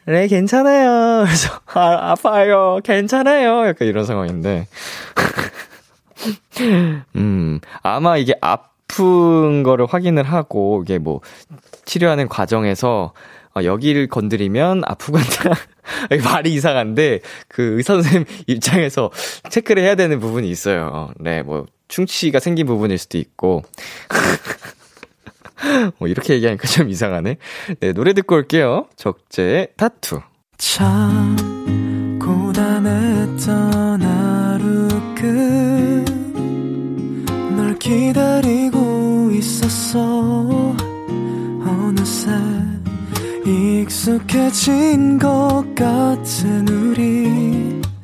네, 괜찮아요. 그래서, 아, 아파요. 괜찮아요. 약간 이런 상황인데. 음, 아마 이게 아픈 거를 확인을 하고, 이게 뭐, 치료하는 과정에서, 어, 여기를 건드리면 아프구나. 이게 말이 이상한데, 그 의사 선생님 입장에서 체크를 해야 되는 부분이 있어요. 네, 뭐, 충치가 생긴 부분일 수도 있고. 뭐, 이렇게 얘기하니까 좀 이상하네. 네, 노래 듣고 올게요. 적재의 타투. 참 고단했던 하루 끝널 기다리고 있었어 어느새 익숙해진 것 같은 우리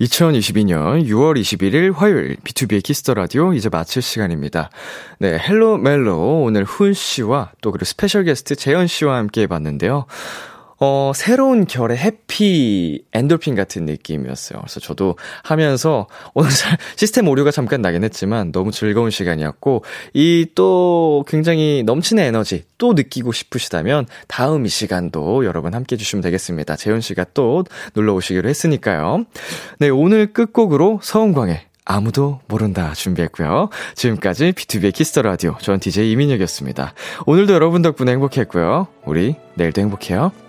2022년 6월 21일 화요일 비투비의 키스 더 라디오 이제 마칠 시간입니다. 네, 헬로 멜로 오늘 훈 씨와 또 그리고 special 게스트 재현 씨와 함께 해 봤는데요. 어, 새로운 결의 happy 엔돌핀 같은 느낌이었어요. 그래서 저도 하면서 오늘 시스템 오류가 잠깐 나긴 했지만 너무 즐거운 시간이었고 이 또 굉장히 넘치는 에너지 또 느끼고 싶으시다면 다음 이 시간도 여러분 함께 해주시면 되겠습니다. 재현 씨가 또 놀러 오시기로 했으니까요. 네, 오늘 끝곡으로 서은광의 아무도 모른다 준비했고요. 지금까지 비투비의 키스 더 라디오 전 DJ 이민혁이었습니다. 오늘도 여러분 덕분에 행복했고요. 우리 내일도 행복해요.